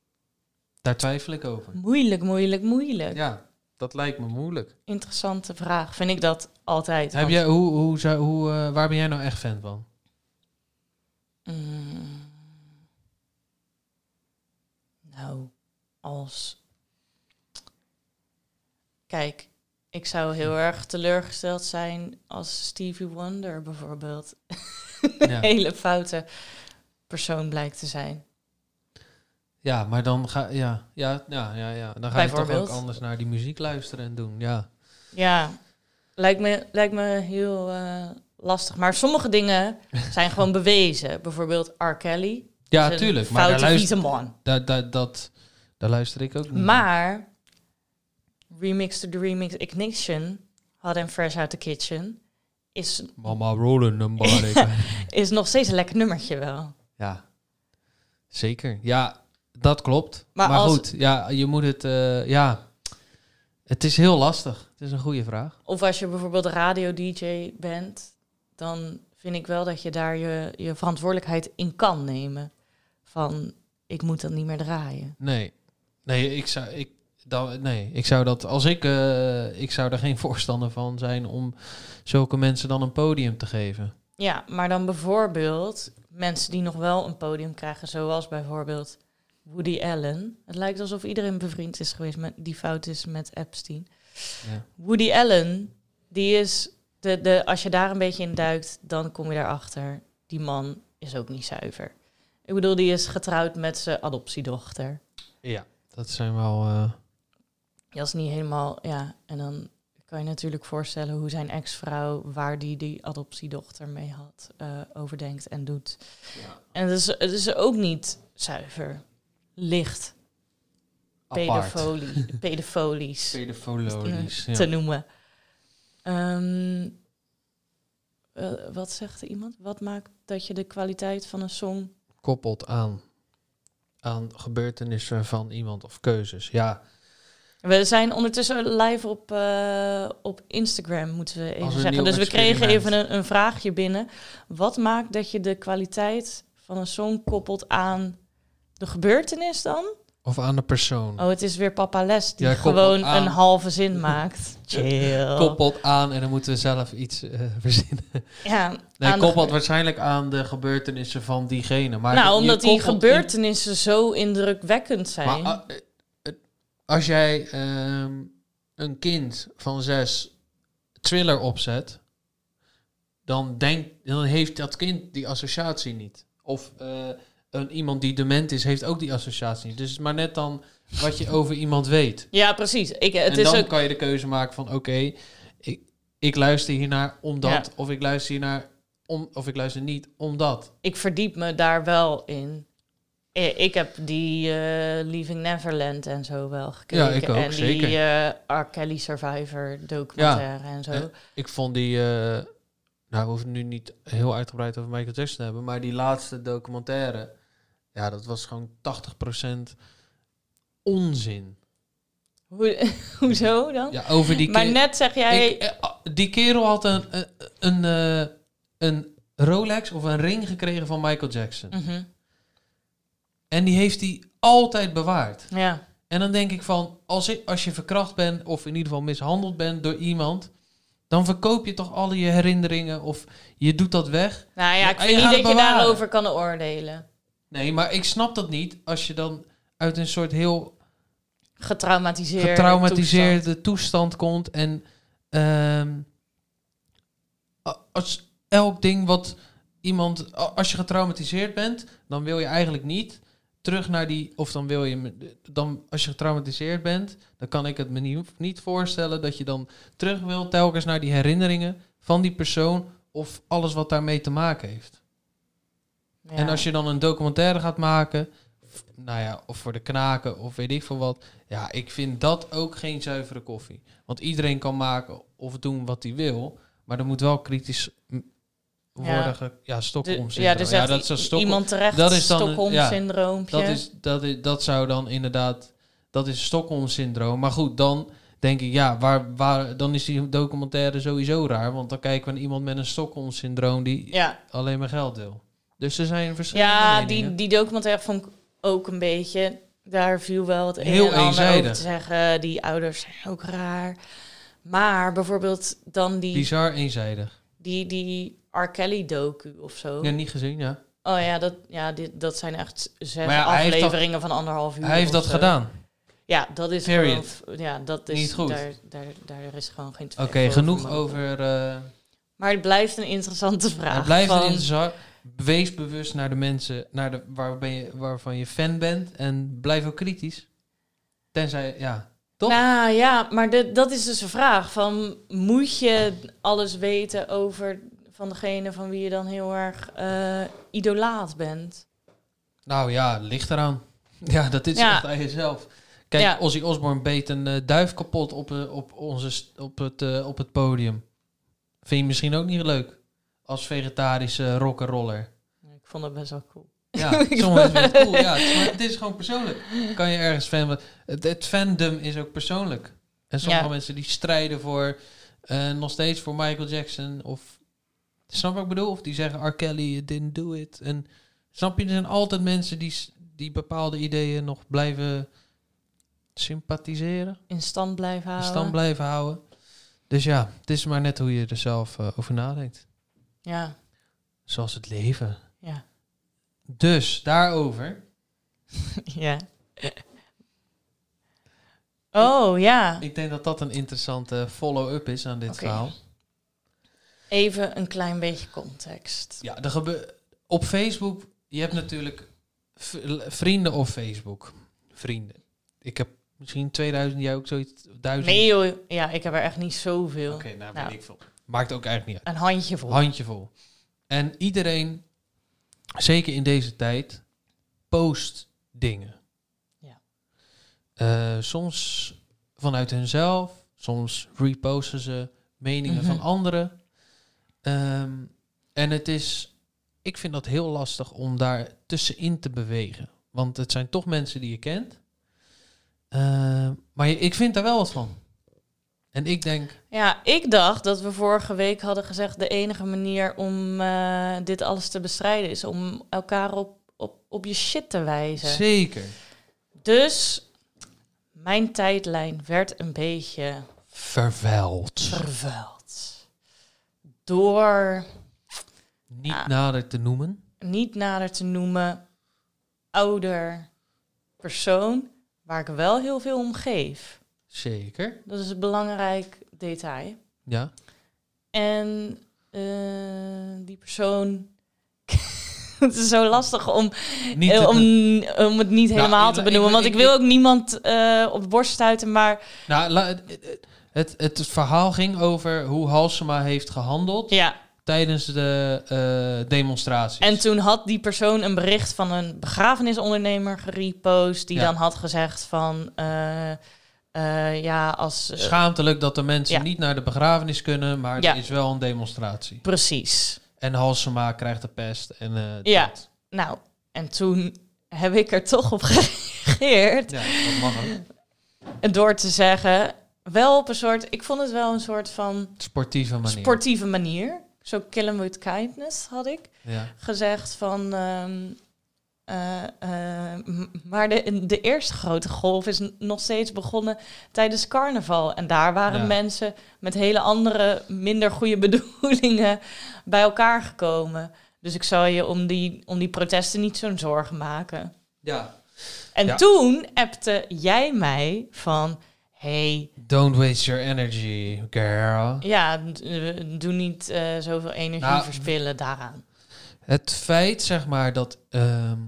Daar twijfel ik over. moeilijk, moeilijk, moeilijk. Ja, dat lijkt me moeilijk. Interessante vraag, vind ik dat altijd. Heb want- jij, hoe, hoe, zou, hoe, waar ben jij nou echt fan van? Mm. Nou, als. Kijk, ik zou heel erg teleurgesteld zijn als Stevie Wonder bijvoorbeeld een Ja. hele foute persoon blijkt te zijn. Ja, maar dan ga, ja, ja, ja, ja, ja. Dan ga je toch ook anders naar die muziek luisteren en doen. Ja, Ja, lijkt me, lijkt me heel eh, lastig. Maar sommige dingen zijn gewoon bewezen. Bijvoorbeeld R. Kelly. ja tuurlijk. Maar daar, luister, man. daar, daar, dat, daar luister ik ook niet. Maar Remix to the Remix Ignition, Hot and Fresh Out the Kitchen, is, Mama rollen nobody. is nog steeds een lekker nummertje wel. ja, zeker. Ja, dat klopt. Maar Maar, als- goed, ja, je moet het, eh, ja, het is heel lastig. Het is een goede vraag. Of als je bijvoorbeeld radio-dj bent, dan vind ik wel dat je daar je, je verantwoordelijkheid in kan nemen. Van, ik moet dat niet meer draaien. Nee, nee, ik zou, ik, dat, nee, ik zou dat, als ik, eh, ik zou er geen voorstander van zijn om zulke mensen dan een podium te geven. Ja, maar dan bijvoorbeeld mensen die nog wel een podium krijgen, zoals bijvoorbeeld Woody Allen. Het lijkt alsof iedereen bevriend is geweest met die fout is met Epstein. Ja. Woody Allen, die is de, de, als je daar een beetje in duikt, dan kom je daarachter. Die man is ook niet zuiver. Ik bedoel, die is getrouwd met zijn adoptiedochter. Ja, dat zijn wel. eh, Dat is niet helemaal, ja. En dan kan je natuurlijk voorstellen hoe zijn ex-vrouw, waar die die adoptiedochter mee had, eh, overdenkt en doet. En het is, het is ook niet zuiver. Licht. Apart. Pedofolie, pedofolies Pedofolies, eh, ja. te noemen. Ehm, eh, wat zegt er iemand? Wat maakt dat je de kwaliteit van een song... koppelt aan, aan gebeurtenissen van iemand of keuzes. Ja, We zijn ondertussen live op, eh, op Instagram, moeten we even zeggen. Dus we kregen even een, een vraagje binnen. Wat maakt dat je de kwaliteit van een song koppelt aan de gebeurtenis dan? Of aan de persoon. Oh, het is weer Papa Les die Ja, gewoon aan. een halve zin maakt. Chill. Koppelt aan en dan moeten we zelf iets eh, verzinnen. Ja, Nee, koppelt waarschijnlijk aan de gebeurtenissen van diegene. Maar nou, je omdat die in- gebeurtenissen zo indrukwekkend zijn. Maar eh, als jij ehm, een kind van zes thriller opzet, dan, denk, dan heeft dat kind die associatie niet. Of eh, een, iemand die dement is, heeft ook die associatie. Dus maar net dan wat je over iemand weet. ja, precies. Ik, het en is dan ook, kan je de keuze maken van oké, ik, ik luister hiernaar omdat, Ja. of ik luister hiernaar om, of ik luister niet omdat. ik verdiep me daar wel in. I- Ik heb die eh, Leaving Neverland en zo wel gekeken. Ja, ik ook, en zeker. die eh R. Kelly Survivor documentaire en zo. Eh, ik vond die, eh, nou, we hoeven het nu niet heel uitgebreid over Michael Jackson te hebben, maar die laatste documentaire, ja, dat was gewoon 80% onzin. Hoe, hoezo dan? Ja, over die maar net zeg jij... Ik, eh, ah, die kerel had een, een, een, eh, een Rolex of een ring gekregen van Michael Jackson. Mhm. En die heeft hij altijd bewaard. Ja. En dan denk ik van, als, ik, als je verkracht bent of in ieder geval mishandeld bent door iemand, dan verkoop je toch alle je herinneringen of je doet dat weg. Nou ja, ik vind niet dat je daarover kan oordelen. Nee, maar ik snap dat niet als je dan uit een soort heel Getraumatiseerd. getraumatiseerde toestand, komt en ehm, als elk ding wat iemand, als je getraumatiseerd bent, dan wil je eigenlijk niet terug naar die, of dan wil je, dan als je getraumatiseerd bent, dan kan ik het me niet, niet voorstellen dat je dan terug wil telkens naar die herinneringen van die persoon of alles wat daarmee te maken heeft. Ja. En als je dan een documentaire gaat maken, nou ja, of voor de knaken of weet ik veel wat, ja, ik vind dat ook geen zuivere koffie. Want iedereen kan maken of doen wat hij wil, maar er moet wel kritisch worden. Ja. Ja, Stockholm De- ja, dat is iemand terecht dat is dan Stockholm-syndroompje. dat, is, dat, is, dat zou dan inderdaad, dat is Stockholm-syndroom. Maar goed, dan denk ik, ja, waar, waar, dan is die documentaire sowieso raar. Want dan kijken we naar iemand met een Stockholm-syndroom die alleen maar geld wil. Dus er zijn verschillende Ja, die, die documentaire vond ik ook een beetje... Daar viel wel het een Heel en ander over eenzijdig. te zeggen. Die ouders zijn ook raar. Maar bijvoorbeeld dan die... Bizar eenzijdig. Die, die R. Kelly docu of zo. Ja, niet gezien, ja. Oh ja, dat, ja dit, dat zijn echt zes ja, afleveringen van anderhalf uur. Hij heeft dat zo. gedaan. Ja, dat is Period. gewoon... Ja, dat is... Niet goed. Daar, daar, daar is gewoon geen Oké, twijfel genoeg mogelijk. over... eh, Maar het blijft een interessante vraag. het blijft van, een interessant. Wees bewust naar de mensen naar de, waar ben je, waarvan je fan bent. En blijf ook kritisch. Tenzij, ja... Toch? Nou ja, maar de, dat is dus een vraag. Van, moet je alles weten over van degene van wie je dan heel erg eh, idolaat bent? Nou ja, ligt eraan. Ja, dat is Ja. echt aan jezelf. Kijk, Ja. Ozzy Osbourne beet een eh, duif kapot op, eh, op, onze, op, het, op het podium. Vind je misschien ook niet leuk? Als vegetarische rock'n'roller. Ik vond dat best wel cool. Ja, mensen vinden het cool. Ja, het is, maar het is gewoon persoonlijk. Kan je ergens fan van... Het, het fandom is ook persoonlijk. En sommige Ja. mensen die strijden voor... eh, nog steeds voor Michael Jackson of... Snap wat ik bedoel? Of die zeggen R. Kelly didn't do it. En snap je, er zijn altijd mensen die, die bepaalde ideeën nog blijven sympathiseren. In stand blijven In houden. stand blijven houden. Dus ja, het is maar net hoe je er zelf eh, over nadenkt. Ja, Zoals het leven. ja. Dus daarover. ja. Oh ja. Ik denk dat dat een interessante follow-up is aan dit verhaal. Even een klein beetje context. Ja, er gebe- op Facebook, je hebt natuurlijk vrienden op Facebook. Vrienden. Ik heb misschien 2000, jij ook zoiets, duizend. Nee joh, ja, ik heb er echt niet zoveel. Oké, nou, Nou, weet ik veel. Maakt ook eigenlijk niet uit. Een handjevol. Handjevol. En iedereen, zeker in deze tijd, post dingen. Ja. Eh, soms vanuit hunzelf, soms reposten ze meningen Mhm. van anderen. Ehm, en het is, ik vind dat heel lastig om daar tussenin te bewegen. Want het zijn toch mensen die je kent. Ehm, maar je- ik vind daar wel wat van. En ik denk, Ja, ik dacht dat we vorige week hadden gezegd... de enige manier om eh, dit alles te bestrijden... is om elkaar op, op, op je shit te wijzen. zeker. Dus mijn tijdlijn werd een beetje Vervuild. vervuild. Door Niet Ah. nader te noemen. niet nader te noemen... ouder persoon... waar ik wel heel veel om geef. Zeker. Dat is een belangrijk detail. Ja. En eh, die persoon. het is zo lastig om, Niet eh, te- om, om het niet Nou, helemaal te ik- benoemen. want ik- ik, wil ook niemand eh, op de borst stuiten. Maar Nou, la- het, het, verhaal ging over hoe Halsema heeft gehandeld ja. tijdens de eh, demonstraties. En toen had die persoon een bericht van een begrafenisondernemer gerepost. Die Ja. dan had gezegd van. Eh, ja, als. eh, Schaamtelijk dat de mensen Ja. niet naar de begrafenis kunnen, maar Ja. er is wel een demonstratie. precies. En Halsema krijgt de pest. En, eh, Ja. dat. Nou, en toen heb ik er toch op gereageerd. Ja, dat mag ook. Door te zeggen, wel op een soort, ik vond het wel een soort van Sportieve manier. sportieve manier. Zo kill 'em with kindness had ik Ja. gezegd van. ehm, eh, eh, maar de, de eerste grote golf is nog steeds begonnen tijdens carnaval. En daar waren Ja. mensen met hele andere, minder goede bedoelingen bij elkaar gekomen. Dus ik zou je om die, om die protesten niet zo'n zorgen maken. ja. En Ja. toen appte jij mij van... Hey, Don't waste your energy, girl. ja, eh, doe niet eh, zoveel energie Nou, verspillen daaraan. Het feit, zeg maar, dat, ehm,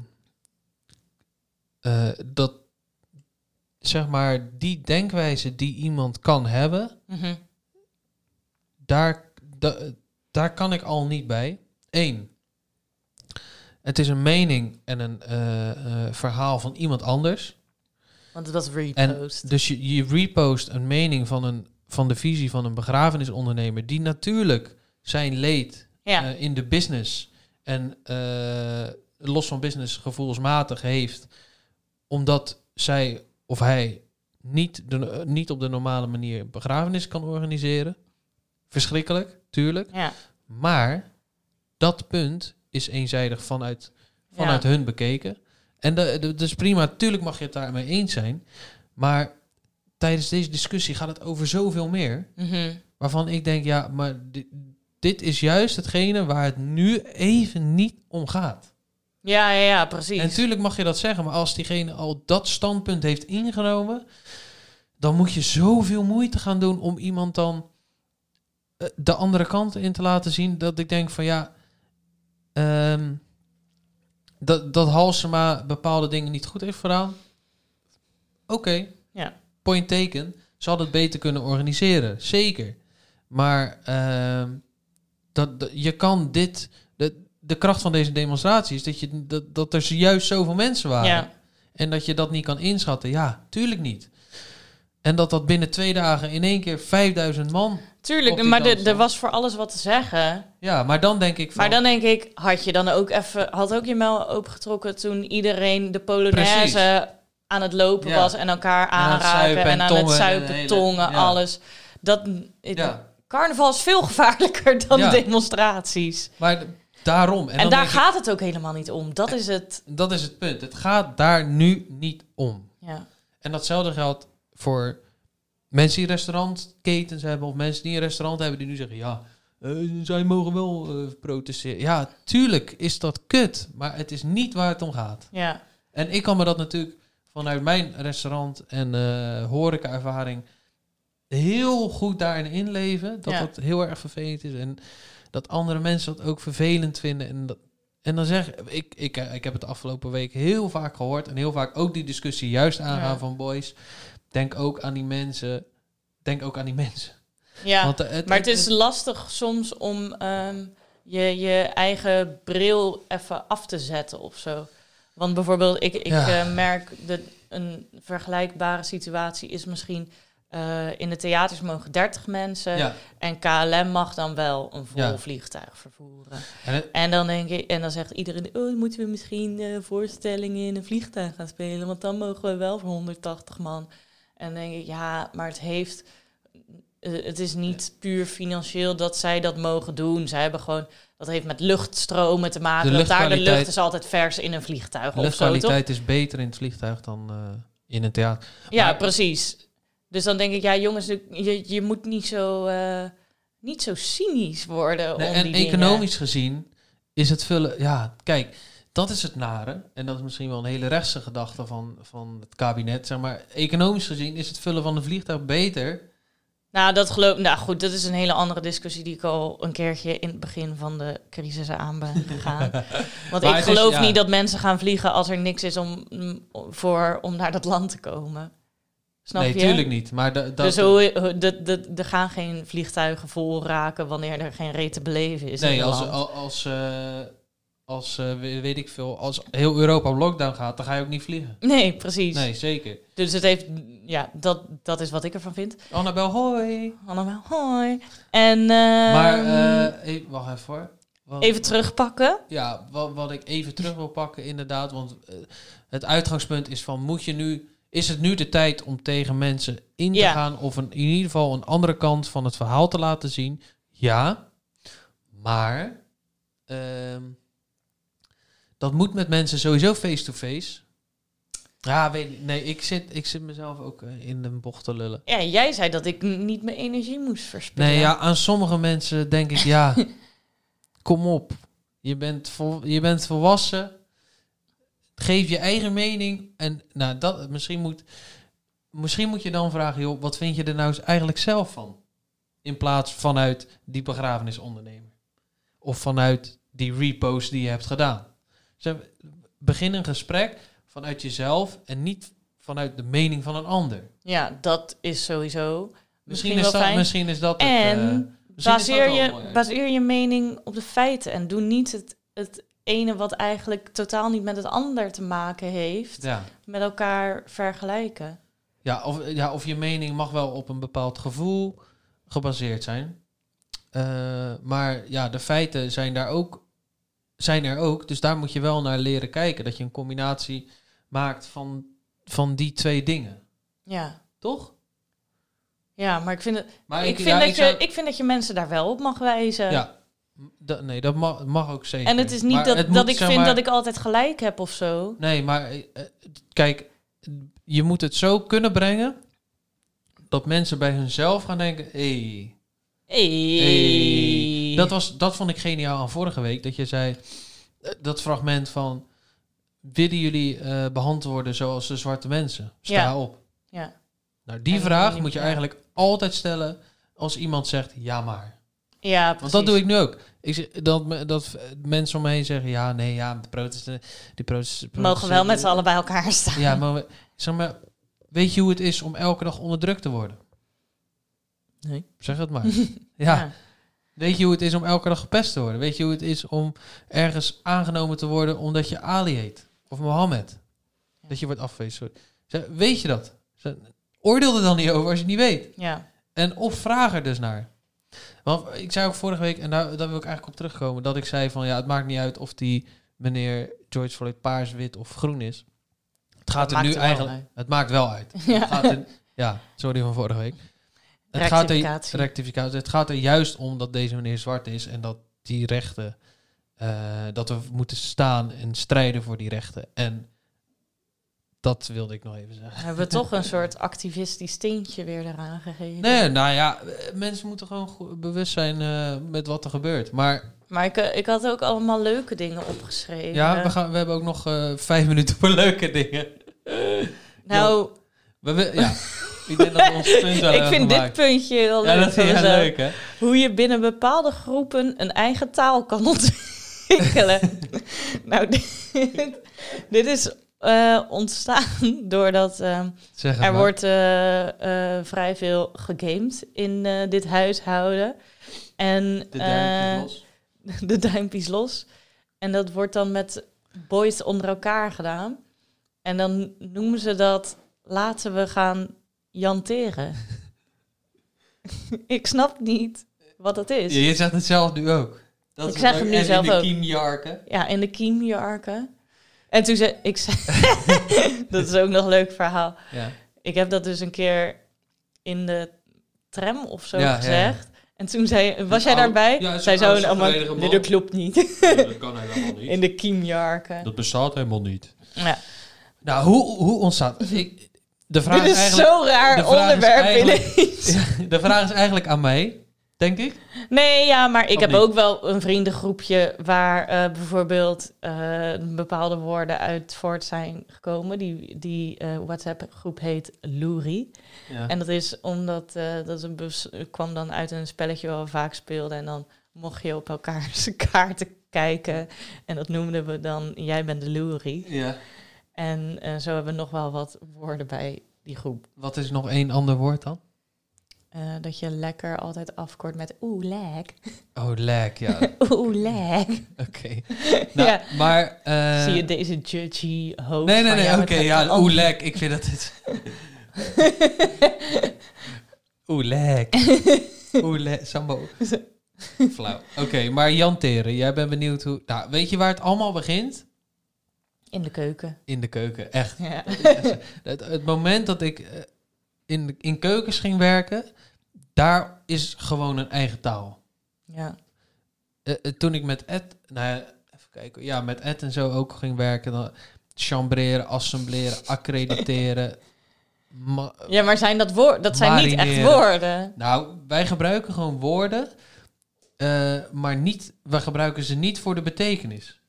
eh, dat, zeg maar, die denkwijze die iemand kan hebben, Mhm. daar, da- daar kan ik al niet bij. Eén, het is een mening en een eh, eh, verhaal van iemand anders. Want het was En repost. dus je, je repost een mening van, een, van de visie van een begrafenisondernemer... die natuurlijk zijn leed Ja. in de business... en los van business gevoelsmatig heeft... omdat zij of hij niet, de, niet op de normale manier begrafenis kan organiseren. Verschrikkelijk, tuurlijk. Ja. Maar dat punt is eenzijdig vanuit, vanuit Ja. hun bekeken. En de, de, dus prima, tuurlijk mag je het daarmee eens zijn. Maar tijdens deze discussie gaat het over zoveel meer. Mhm. Waarvan ik denk, ja, maar dit, dit is juist hetgene waar het nu even niet om gaat. Ja, ja, ja, precies. En natuurlijk mag je dat zeggen, maar als diegene al dat standpunt heeft ingenomen, dan moet je zoveel moeite gaan doen om iemand dan eh, de andere kant in te laten zien. Dat ik denk van ja, ehm, dat, dat Halsema bepaalde dingen niet goed heeft gedaan. Oké, Ja. point taken. Ze hadden het beter kunnen organiseren, zeker. Maar ehm, dat, dat- je kan dit. De, kracht van deze demonstratie is dat, je, dat, dat er juist zoveel mensen waren. Ja. En dat je dat niet kan inschatten. Ja, tuurlijk niet. En dat dat binnen twee dagen in één keer 5000 man. Tuurlijk, maar er- was voor alles wat te zeggen. Ja, maar dan denk ik van. Maar dan denk ik, had je dan ook even, had ook je mel opengetrokken toen iedereen de Polonaise Precies. aan het lopen Ja. was en elkaar aanraken en, aan het en zuipen, tongen, ja. alles. Dat, Ja. Carnaval is veel gevaarlijker dan demonstraties. Maar daarom. En, daar ik- gaat het ook helemaal niet om. Dat is het. dat is het punt. Het gaat daar nu niet om. Ja. En datzelfde geldt voor mensen die restaurantketens hebben of mensen die een restaurant hebben die nu zeggen ja, eh, zij mogen wel eh, protesteren. Ja, tuurlijk is dat kut, maar het is niet waar het om gaat. Ja. En ik kan me dat natuurlijk vanuit mijn restaurant en eh horeca-ervaring heel goed daarin inleven. Dat Ja. dat heel erg vervelend is en dat andere mensen dat ook vervelend vinden. En, dat, en dan zeg ik, ik, eh, ik heb het de afgelopen week heel vaak gehoord en heel vaak ook die discussie juist aangaan Ja. van boys. Denk ook aan die mensen. Denk ook aan die mensen. Ja, Want, eh, maar het is lastig soms om ehm, je, je eigen bril even af te zetten of zo. Want bijvoorbeeld, ik, ik Ja. eh, merk dat een vergelijkbare situatie is misschien... eh, in de theaters mogen 30 mensen Ja. en KLM mag dan wel een vol Ja. vliegtuig vervoeren. En het- En dan denk ik, en dan zegt iedereen, oh, dan moeten we misschien eh, voorstellingen in een vliegtuig gaan spelen, want dan mogen we wel voor 180 man. En dan denk ik, ja, maar het heeft, eh, het is niet puur financieel dat zij dat mogen doen. Zij hebben gewoon, dat heeft met luchtstromen te maken. Daar de lucht is altijd vers in een vliegtuig De of zo, toch? luchtkwaliteit is beter in het vliegtuig dan in een theater. Ja, Maar- precies. Dus dan denk ik, ja, jongens, je, je moet niet zo, eh, niet zo cynisch worden Nee, om en die dingen. economisch gezien is het vullen. Ja, kijk, dat is het nare. En dat is misschien wel een hele rechtse gedachte van, van het kabinet. Zeg maar, economisch gezien is het vullen van een vliegtuig beter. Nou, dat geloof Nou goed, dat is een hele andere discussie die ik al een keertje in het begin van de crisis aan ben gegaan. Want Maar ik is- geloof ja. niet dat mensen gaan vliegen als er niks is om, voor, om naar dat land te komen. Snap nee, je? tuurlijk niet. Maar da- dat, dus hoe, er gaan geen vliegtuigen vol raken wanneer er geen reet te beleven is. nee, als, als, als, eh, als eh, we- weet ik veel, als heel Europa op lockdown gaat, dan ga je ook niet vliegen. Nee, precies. Nee, zeker. Dus het heeft, ja, dat, dat is wat ik ervan vind. Annabel, hoi. Annabel, hoi. En, maar, ehm, eh, even, wacht even. Wat- even terugpakken. Ja, wat, wat ik even terug wil pakken, inderdaad. Want eh, het uitgangspunt is van, moet je nu, is het nu de tijd om tegen mensen in te Ja. gaan of een, in ieder geval een andere kant van het verhaal te laten zien? Ja, maar ehm, dat moet met mensen sowieso face-to-face. Ja, weet ik, nee, ik zit, ik zit mezelf ook eh, in de bocht te lullen. Ja, jij zei dat ik niet mijn energie moest verspillen. Nee, ja, aan sommige mensen denk ik, ja, kom op. Je bent, vol, je bent volwassen. Geef je eigen mening. En nou, dat, misschien, moet, misschien moet je dan vragen, joh, wat vind je er nou eigenlijk zelf van? In plaats vanuit die begrafenisondernemer. Of vanuit die repost die je hebt gedaan. Dus begin een gesprek vanuit jezelf en niet vanuit de mening van een ander. Ja, dat is sowieso Misschien misschien, is dat- fijn. misschien is dat het, En is dat baseer je, baseer je mening op de feiten en doe niet het, het ene wat eigenlijk totaal niet met het ander te maken heeft, Ja. met elkaar vergelijken. Ja of, ja, of je mening mag wel op een bepaald gevoel gebaseerd zijn. Eh, maar ja, de feiten zijn daar ook, zijn er ook. Dus daar moet je wel naar leren kijken. Dat je een combinatie maakt van, van die twee dingen. Ja. Toch? Ja, maar ik vind, het, Maar ik, ik- vind ja, dat ik je, ik vind dat je mensen daar wel op mag wijzen. Ja. Dat, nee, dat mag, mag ook zeker. En het is niet Maar dat, dat moet, ik zeg vind dat ik altijd gelijk heb of zo. Nee, maar eh, eh, kijk, je moet het zo kunnen brengen dat mensen bij hunzelf gaan denken: hé, Hey. hey. Dat, was, dat vond ik geniaal aan vorige week. Dat je zei, eh, dat fragment van... Willen jullie eh behandeld worden zoals de zwarte mensen? Sta Ja. op. Ja. Nou, die En vraag moet je eigenlijk altijd stellen als iemand zegt ja maar. Ja, precies. Want dat doe ik nu ook. Ik zeg, dat, dat mensen om me heen zeggen ja, nee, ja, de protesten, die protesten, Mogen wel met z'n allen bij elkaar staan. Ja, maar zeg maar, weet je hoe het is om elke dag onderdrukt te worden? Nee. Zeg het maar. Ja. ja. Weet je hoe het is om elke dag gepest te worden? Weet je hoe het is om ergens aangenomen te worden omdat je Ali heet? Of Mohammed? Dat je wordt afgewezen. sorry. Zeg, Weet je dat? Zeg, Oordeel er dan niet over als je het niet weet. Ja. En of vraag er dus naar. Want ik zei ook vorige week, en daar, daar wil ik eigenlijk op terugkomen, dat ik zei van ja, het maakt niet uit of die meneer George Floyd paars, wit of groen is. Het gaat er nu eigenlijk. uit. Het maakt wel uit. Ja. Het gaat er, ja, sorry van vorige week. Het gaat er, Rectificatie. rectificatie. Het gaat er juist om dat deze meneer zwart is en dat die rechten, eh, dat we moeten staan en strijden voor die rechten. En dat wilde ik nog even zeggen. Hebben we toch een soort activistisch tintje weer eraan gegeven. Nee, nou ja, mensen moeten gewoon bewust zijn eh, met wat er gebeurt. Maar Maar ik, eh, ik had ook allemaal leuke dingen opgeschreven. ja, we, gaan, we hebben ook nog eh, vijf minuten voor leuke dingen. Nou, We, we- ja, ik denk dat we ons punt wel ik vind dit puntje heel Ja, leuk. dat vind mezelf. leuk, hè? Hoe je binnen bepaalde groepen een eigen taal kan ontwikkelen. nou, dit, dit is eh, ontstaan doordat eh, er maar. wordt eh, vrij veel gegamed in dit huishouden. En, De duimpjes eh, De duimpjes los. En dat wordt dan met boys onder elkaar gedaan. En dan noemen ze dat laten we gaan janteren. ik snap niet wat het is. Ja, je zegt het zelf nu ook. Dat ik zeg het nu zelf in de ook. kiemjarken. Ja, in de kiemjarken. En toen zei ik, zei, dat is ook nog een leuk verhaal. Ja. Ik heb dat dus een keer in de tram of zo Ja, ja, ja. gezegd. En toen zei, was jij daarbij? ja, Zij zo allemaal, nee, dat klopt niet. Dat kan helemaal niet. In de kiemjarken. Dat bestaat helemaal niet. Ja. Nou, hoe, hoe ontstaat... Ik, de vraag Dit is eigenlijk, zo'n raar is onderwerp. Ja, de vraag is eigenlijk aan mij, denk ik. Nee, ja, maar ik Of heb niet? ook wel een vriendengroepje waar eh, bijvoorbeeld eh, bepaalde woorden uit voort zijn gekomen. Die, die eh, WhatsApp-groep heet Loerie. Ja. En dat is omdat dat een bus kwam dan uit een spelletje waar we vaak speelden. En dan mocht je op elkaars kaarten kijken. En dat noemden we dan Jij bent de Loerie. Ja. En zo hebben we nog wel wat woorden bij die groep. Wat is nog één ander woord dan? Eh, dat je lekker altijd afkort met oeh, lek. Oh, lek, ja. oeh, lek. Oké. Nou, ja. maar... eh, Zie je deze judgy hoofd Nee, nee, nee, oké, ja, oeh, lek. Ik vind dat het... oeh, lek. Oeh, lek. Sambo. Flauw. Oké, maar Jan Teren, jij bent benieuwd hoe... Nou, weet je waar het allemaal begint? In de keuken. In de keuken, echt. Ja. Het, het moment dat ik eh, in, in keukens ging werken, daar is gewoon een eigen taal. Ja. Eh, toen ik met Ed, nou ja, even kijken, ja, met Ed en zo ook ging werken, dan chambreren, assembleren, accrediteren. ma- Ja, maar zijn dat woorden? Dat zijn niet echt woorden. Nou, wij gebruiken gewoon woorden, eh, maar niet, wij gebruiken ze niet voor de betekenis.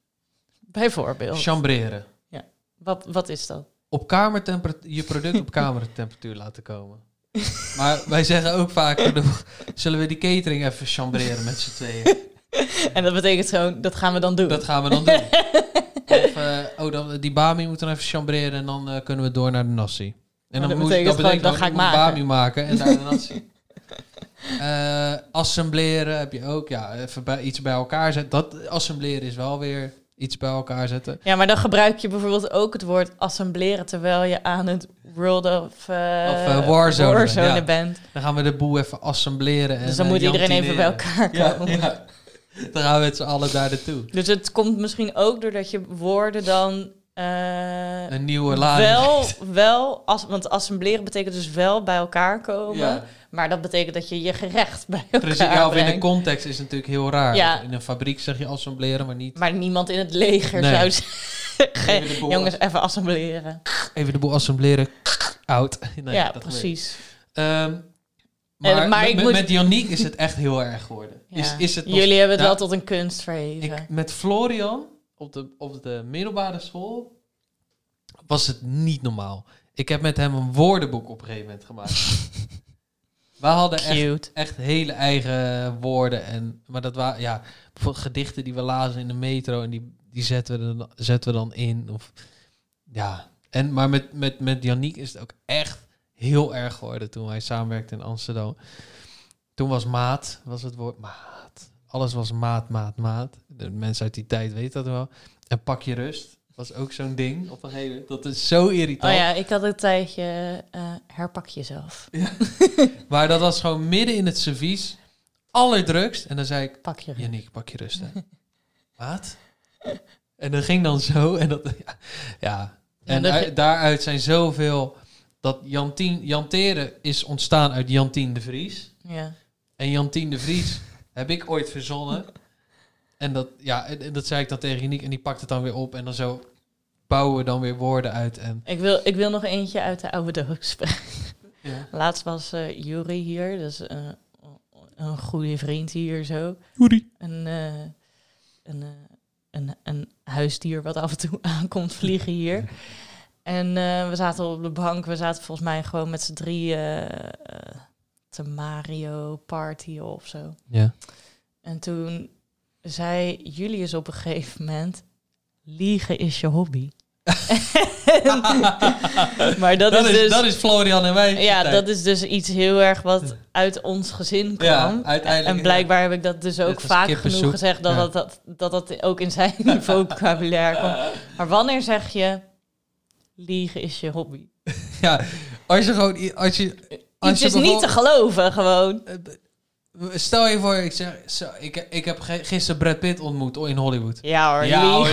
Bijvoorbeeld. Chambreren. Ja. Wat, wat is dat? Op kamertemperatuur, je product op kamertemperatuur laten komen. Maar wij zeggen ook vaak zullen we die catering even chambreren met z'n tweeën? En dat betekent gewoon, dat gaan we dan doen. Dat gaan we dan doen. Of, eh, oh, dan, die bami moet dan even chambreren en dan eh, kunnen we door naar de nasi. En Maar dan dat moet betekent dat betekent ga ik maken. bami maken en daar de nasi. Eh, assembleren heb je ook. Ja, even bij, iets bij elkaar zetten. Dat assembleren is wel weer iets bij elkaar zetten. Ja, maar dan gebruik je bijvoorbeeld ook het woord assembleren terwijl je aan het World of, uh, Of eh, Warzone, Warzone ja. bent. Dan gaan we de boel even assembleren. En, Dus dan eh, moet iedereen even bij elkaar komen. Ja, ja. Dan gaan we met z'n allen daar naartoe. Dus het komt misschien ook doordat je woorden dan... eh, Een nieuwe lading. Wel, wel as, want assembleren betekent dus wel bij elkaar komen. Ja. Maar dat betekent dat je je gerecht bij elkaar Precies, ja, of in de context is het natuurlijk heel raar. Ja. In een fabriek zeg je assembleren, maar niet... Maar niemand in het leger Nee. zou zeggen... Even Jongens, even assembleren. Even de boel assembleren. Oud. Nee, ja, precies. Ehm, maar En- maar met, moet- met Yannick is het echt heel erg geworden. Ja. Is, is het nog- Jullie hebben het Nou, wel tot een kunst verheven. ik, met Florian op de, op de middelbare school was het niet normaal. Ik heb met hem een woordenboek op een gegeven moment gemaakt. We hadden echt, echt hele eigen woorden. En, maar dat waren ja, gedichten die we lazen in de metro en die, die zetten, we dan, zetten we dan in. Of, ja. en, maar met, met, met Yannick is het ook echt heel erg geworden toen wij samenwerkten in Amsterdam. Toen was maat, was het woord maat. Alles was maat, maat, maat. De mensen uit die tijd weten dat wel. En pak je rust was ook zo'n ding op een gegeven moment. Dat is zo irritant. Oh ja, ik had een tijdje eh, herpak jezelf. Maar dat was gewoon midden in het servies. Allerdrukst. En dan zei ik... Pak je rust. Yannick, pak je rust, hè. Wat? En dat ging dan zo. En dat... Ja. ja. En uit- daaruit zijn zoveel... Dat Jantien... Janteren is ontstaan uit Jantien de Vries. Ja. En Jantien de Vries heb ik ooit verzonnen. En dat, ja, en, en dat zei ik dan tegen Yannick. En die pakt het dan weer op. En dan zo bouwen we dan weer woorden uit. En Ik wil, ik wil nog eentje uit de oude doos. Ja. Laatst was eh Jury hier, dus eh, een goede vriend hier zo. Jury. Een, eh, een, eh, een, een huisdier wat af en toe aankomt vliegen hier. En eh, we zaten op de bank, we zaten volgens mij gewoon met z'n drie te Mario Party of zo. Ja. En toen zei Julius op een gegeven moment, liegen is je hobby. maar dat, Dat is, is- dus, dat is Florian en wij. Ja, dat is dus iets heel erg wat uit ons gezin Ja, kwam. uiteindelijk, en blijkbaar heb ik dat dus ook vaak genoeg gezegd dat, Ja. dat, dat, dat dat ook in zijn vocabulaire komt. Maar wanneer zeg je liegen is je hobby? Ja, als je gewoon... Als je, als je is niet te geloven, gewoon. Stel je voor, ik zeg, zo, ik, ik heb gisteren Brad Pitt ontmoet in Hollywood. Ja hoor, Ja, hoor,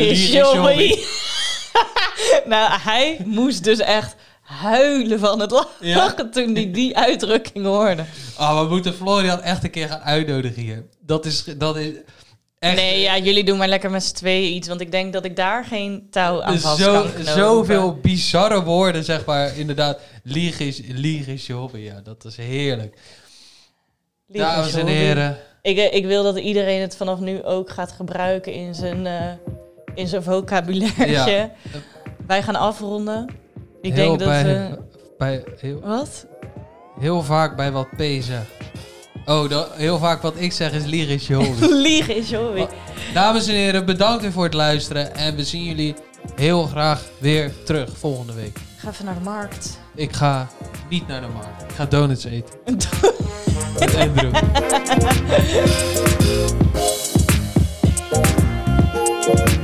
nou, hij moest dus echt huilen van het lachen Ja? toen hij die uitdrukking hoorde. Ah, we moeten Florian echt een keer gaan uitnodigen hier. Dat is, dat is echt... Nee, ja, jullie doen maar lekker met z'n tweeën iets, want ik denk dat ik daar geen touw aan vast zo, kan knopen. zoveel bizarre woorden, zeg maar. Inderdaad, liegen is, liegen is je hobby. Ja, dat is heerlijk. Liegen Dames en heren. Ik, eh, ik wil dat iedereen het vanaf nu ook gaat gebruiken in zijn, eh, in zijn vocabulaire. Ja. Wij gaan afronden. Ik heel denk dat... bij, eh, bij, heel, wat? heel vaak bij wat P zegt. Oh, dat, heel vaak wat ik zeg is liegen is joy. Lieg is. Dames en heren, bedankt weer voor het luisteren. En we zien jullie heel graag weer terug volgende week. Ga even naar de markt. Ik ga niet naar de markt. Ik ga donuts eten. Met Andrew.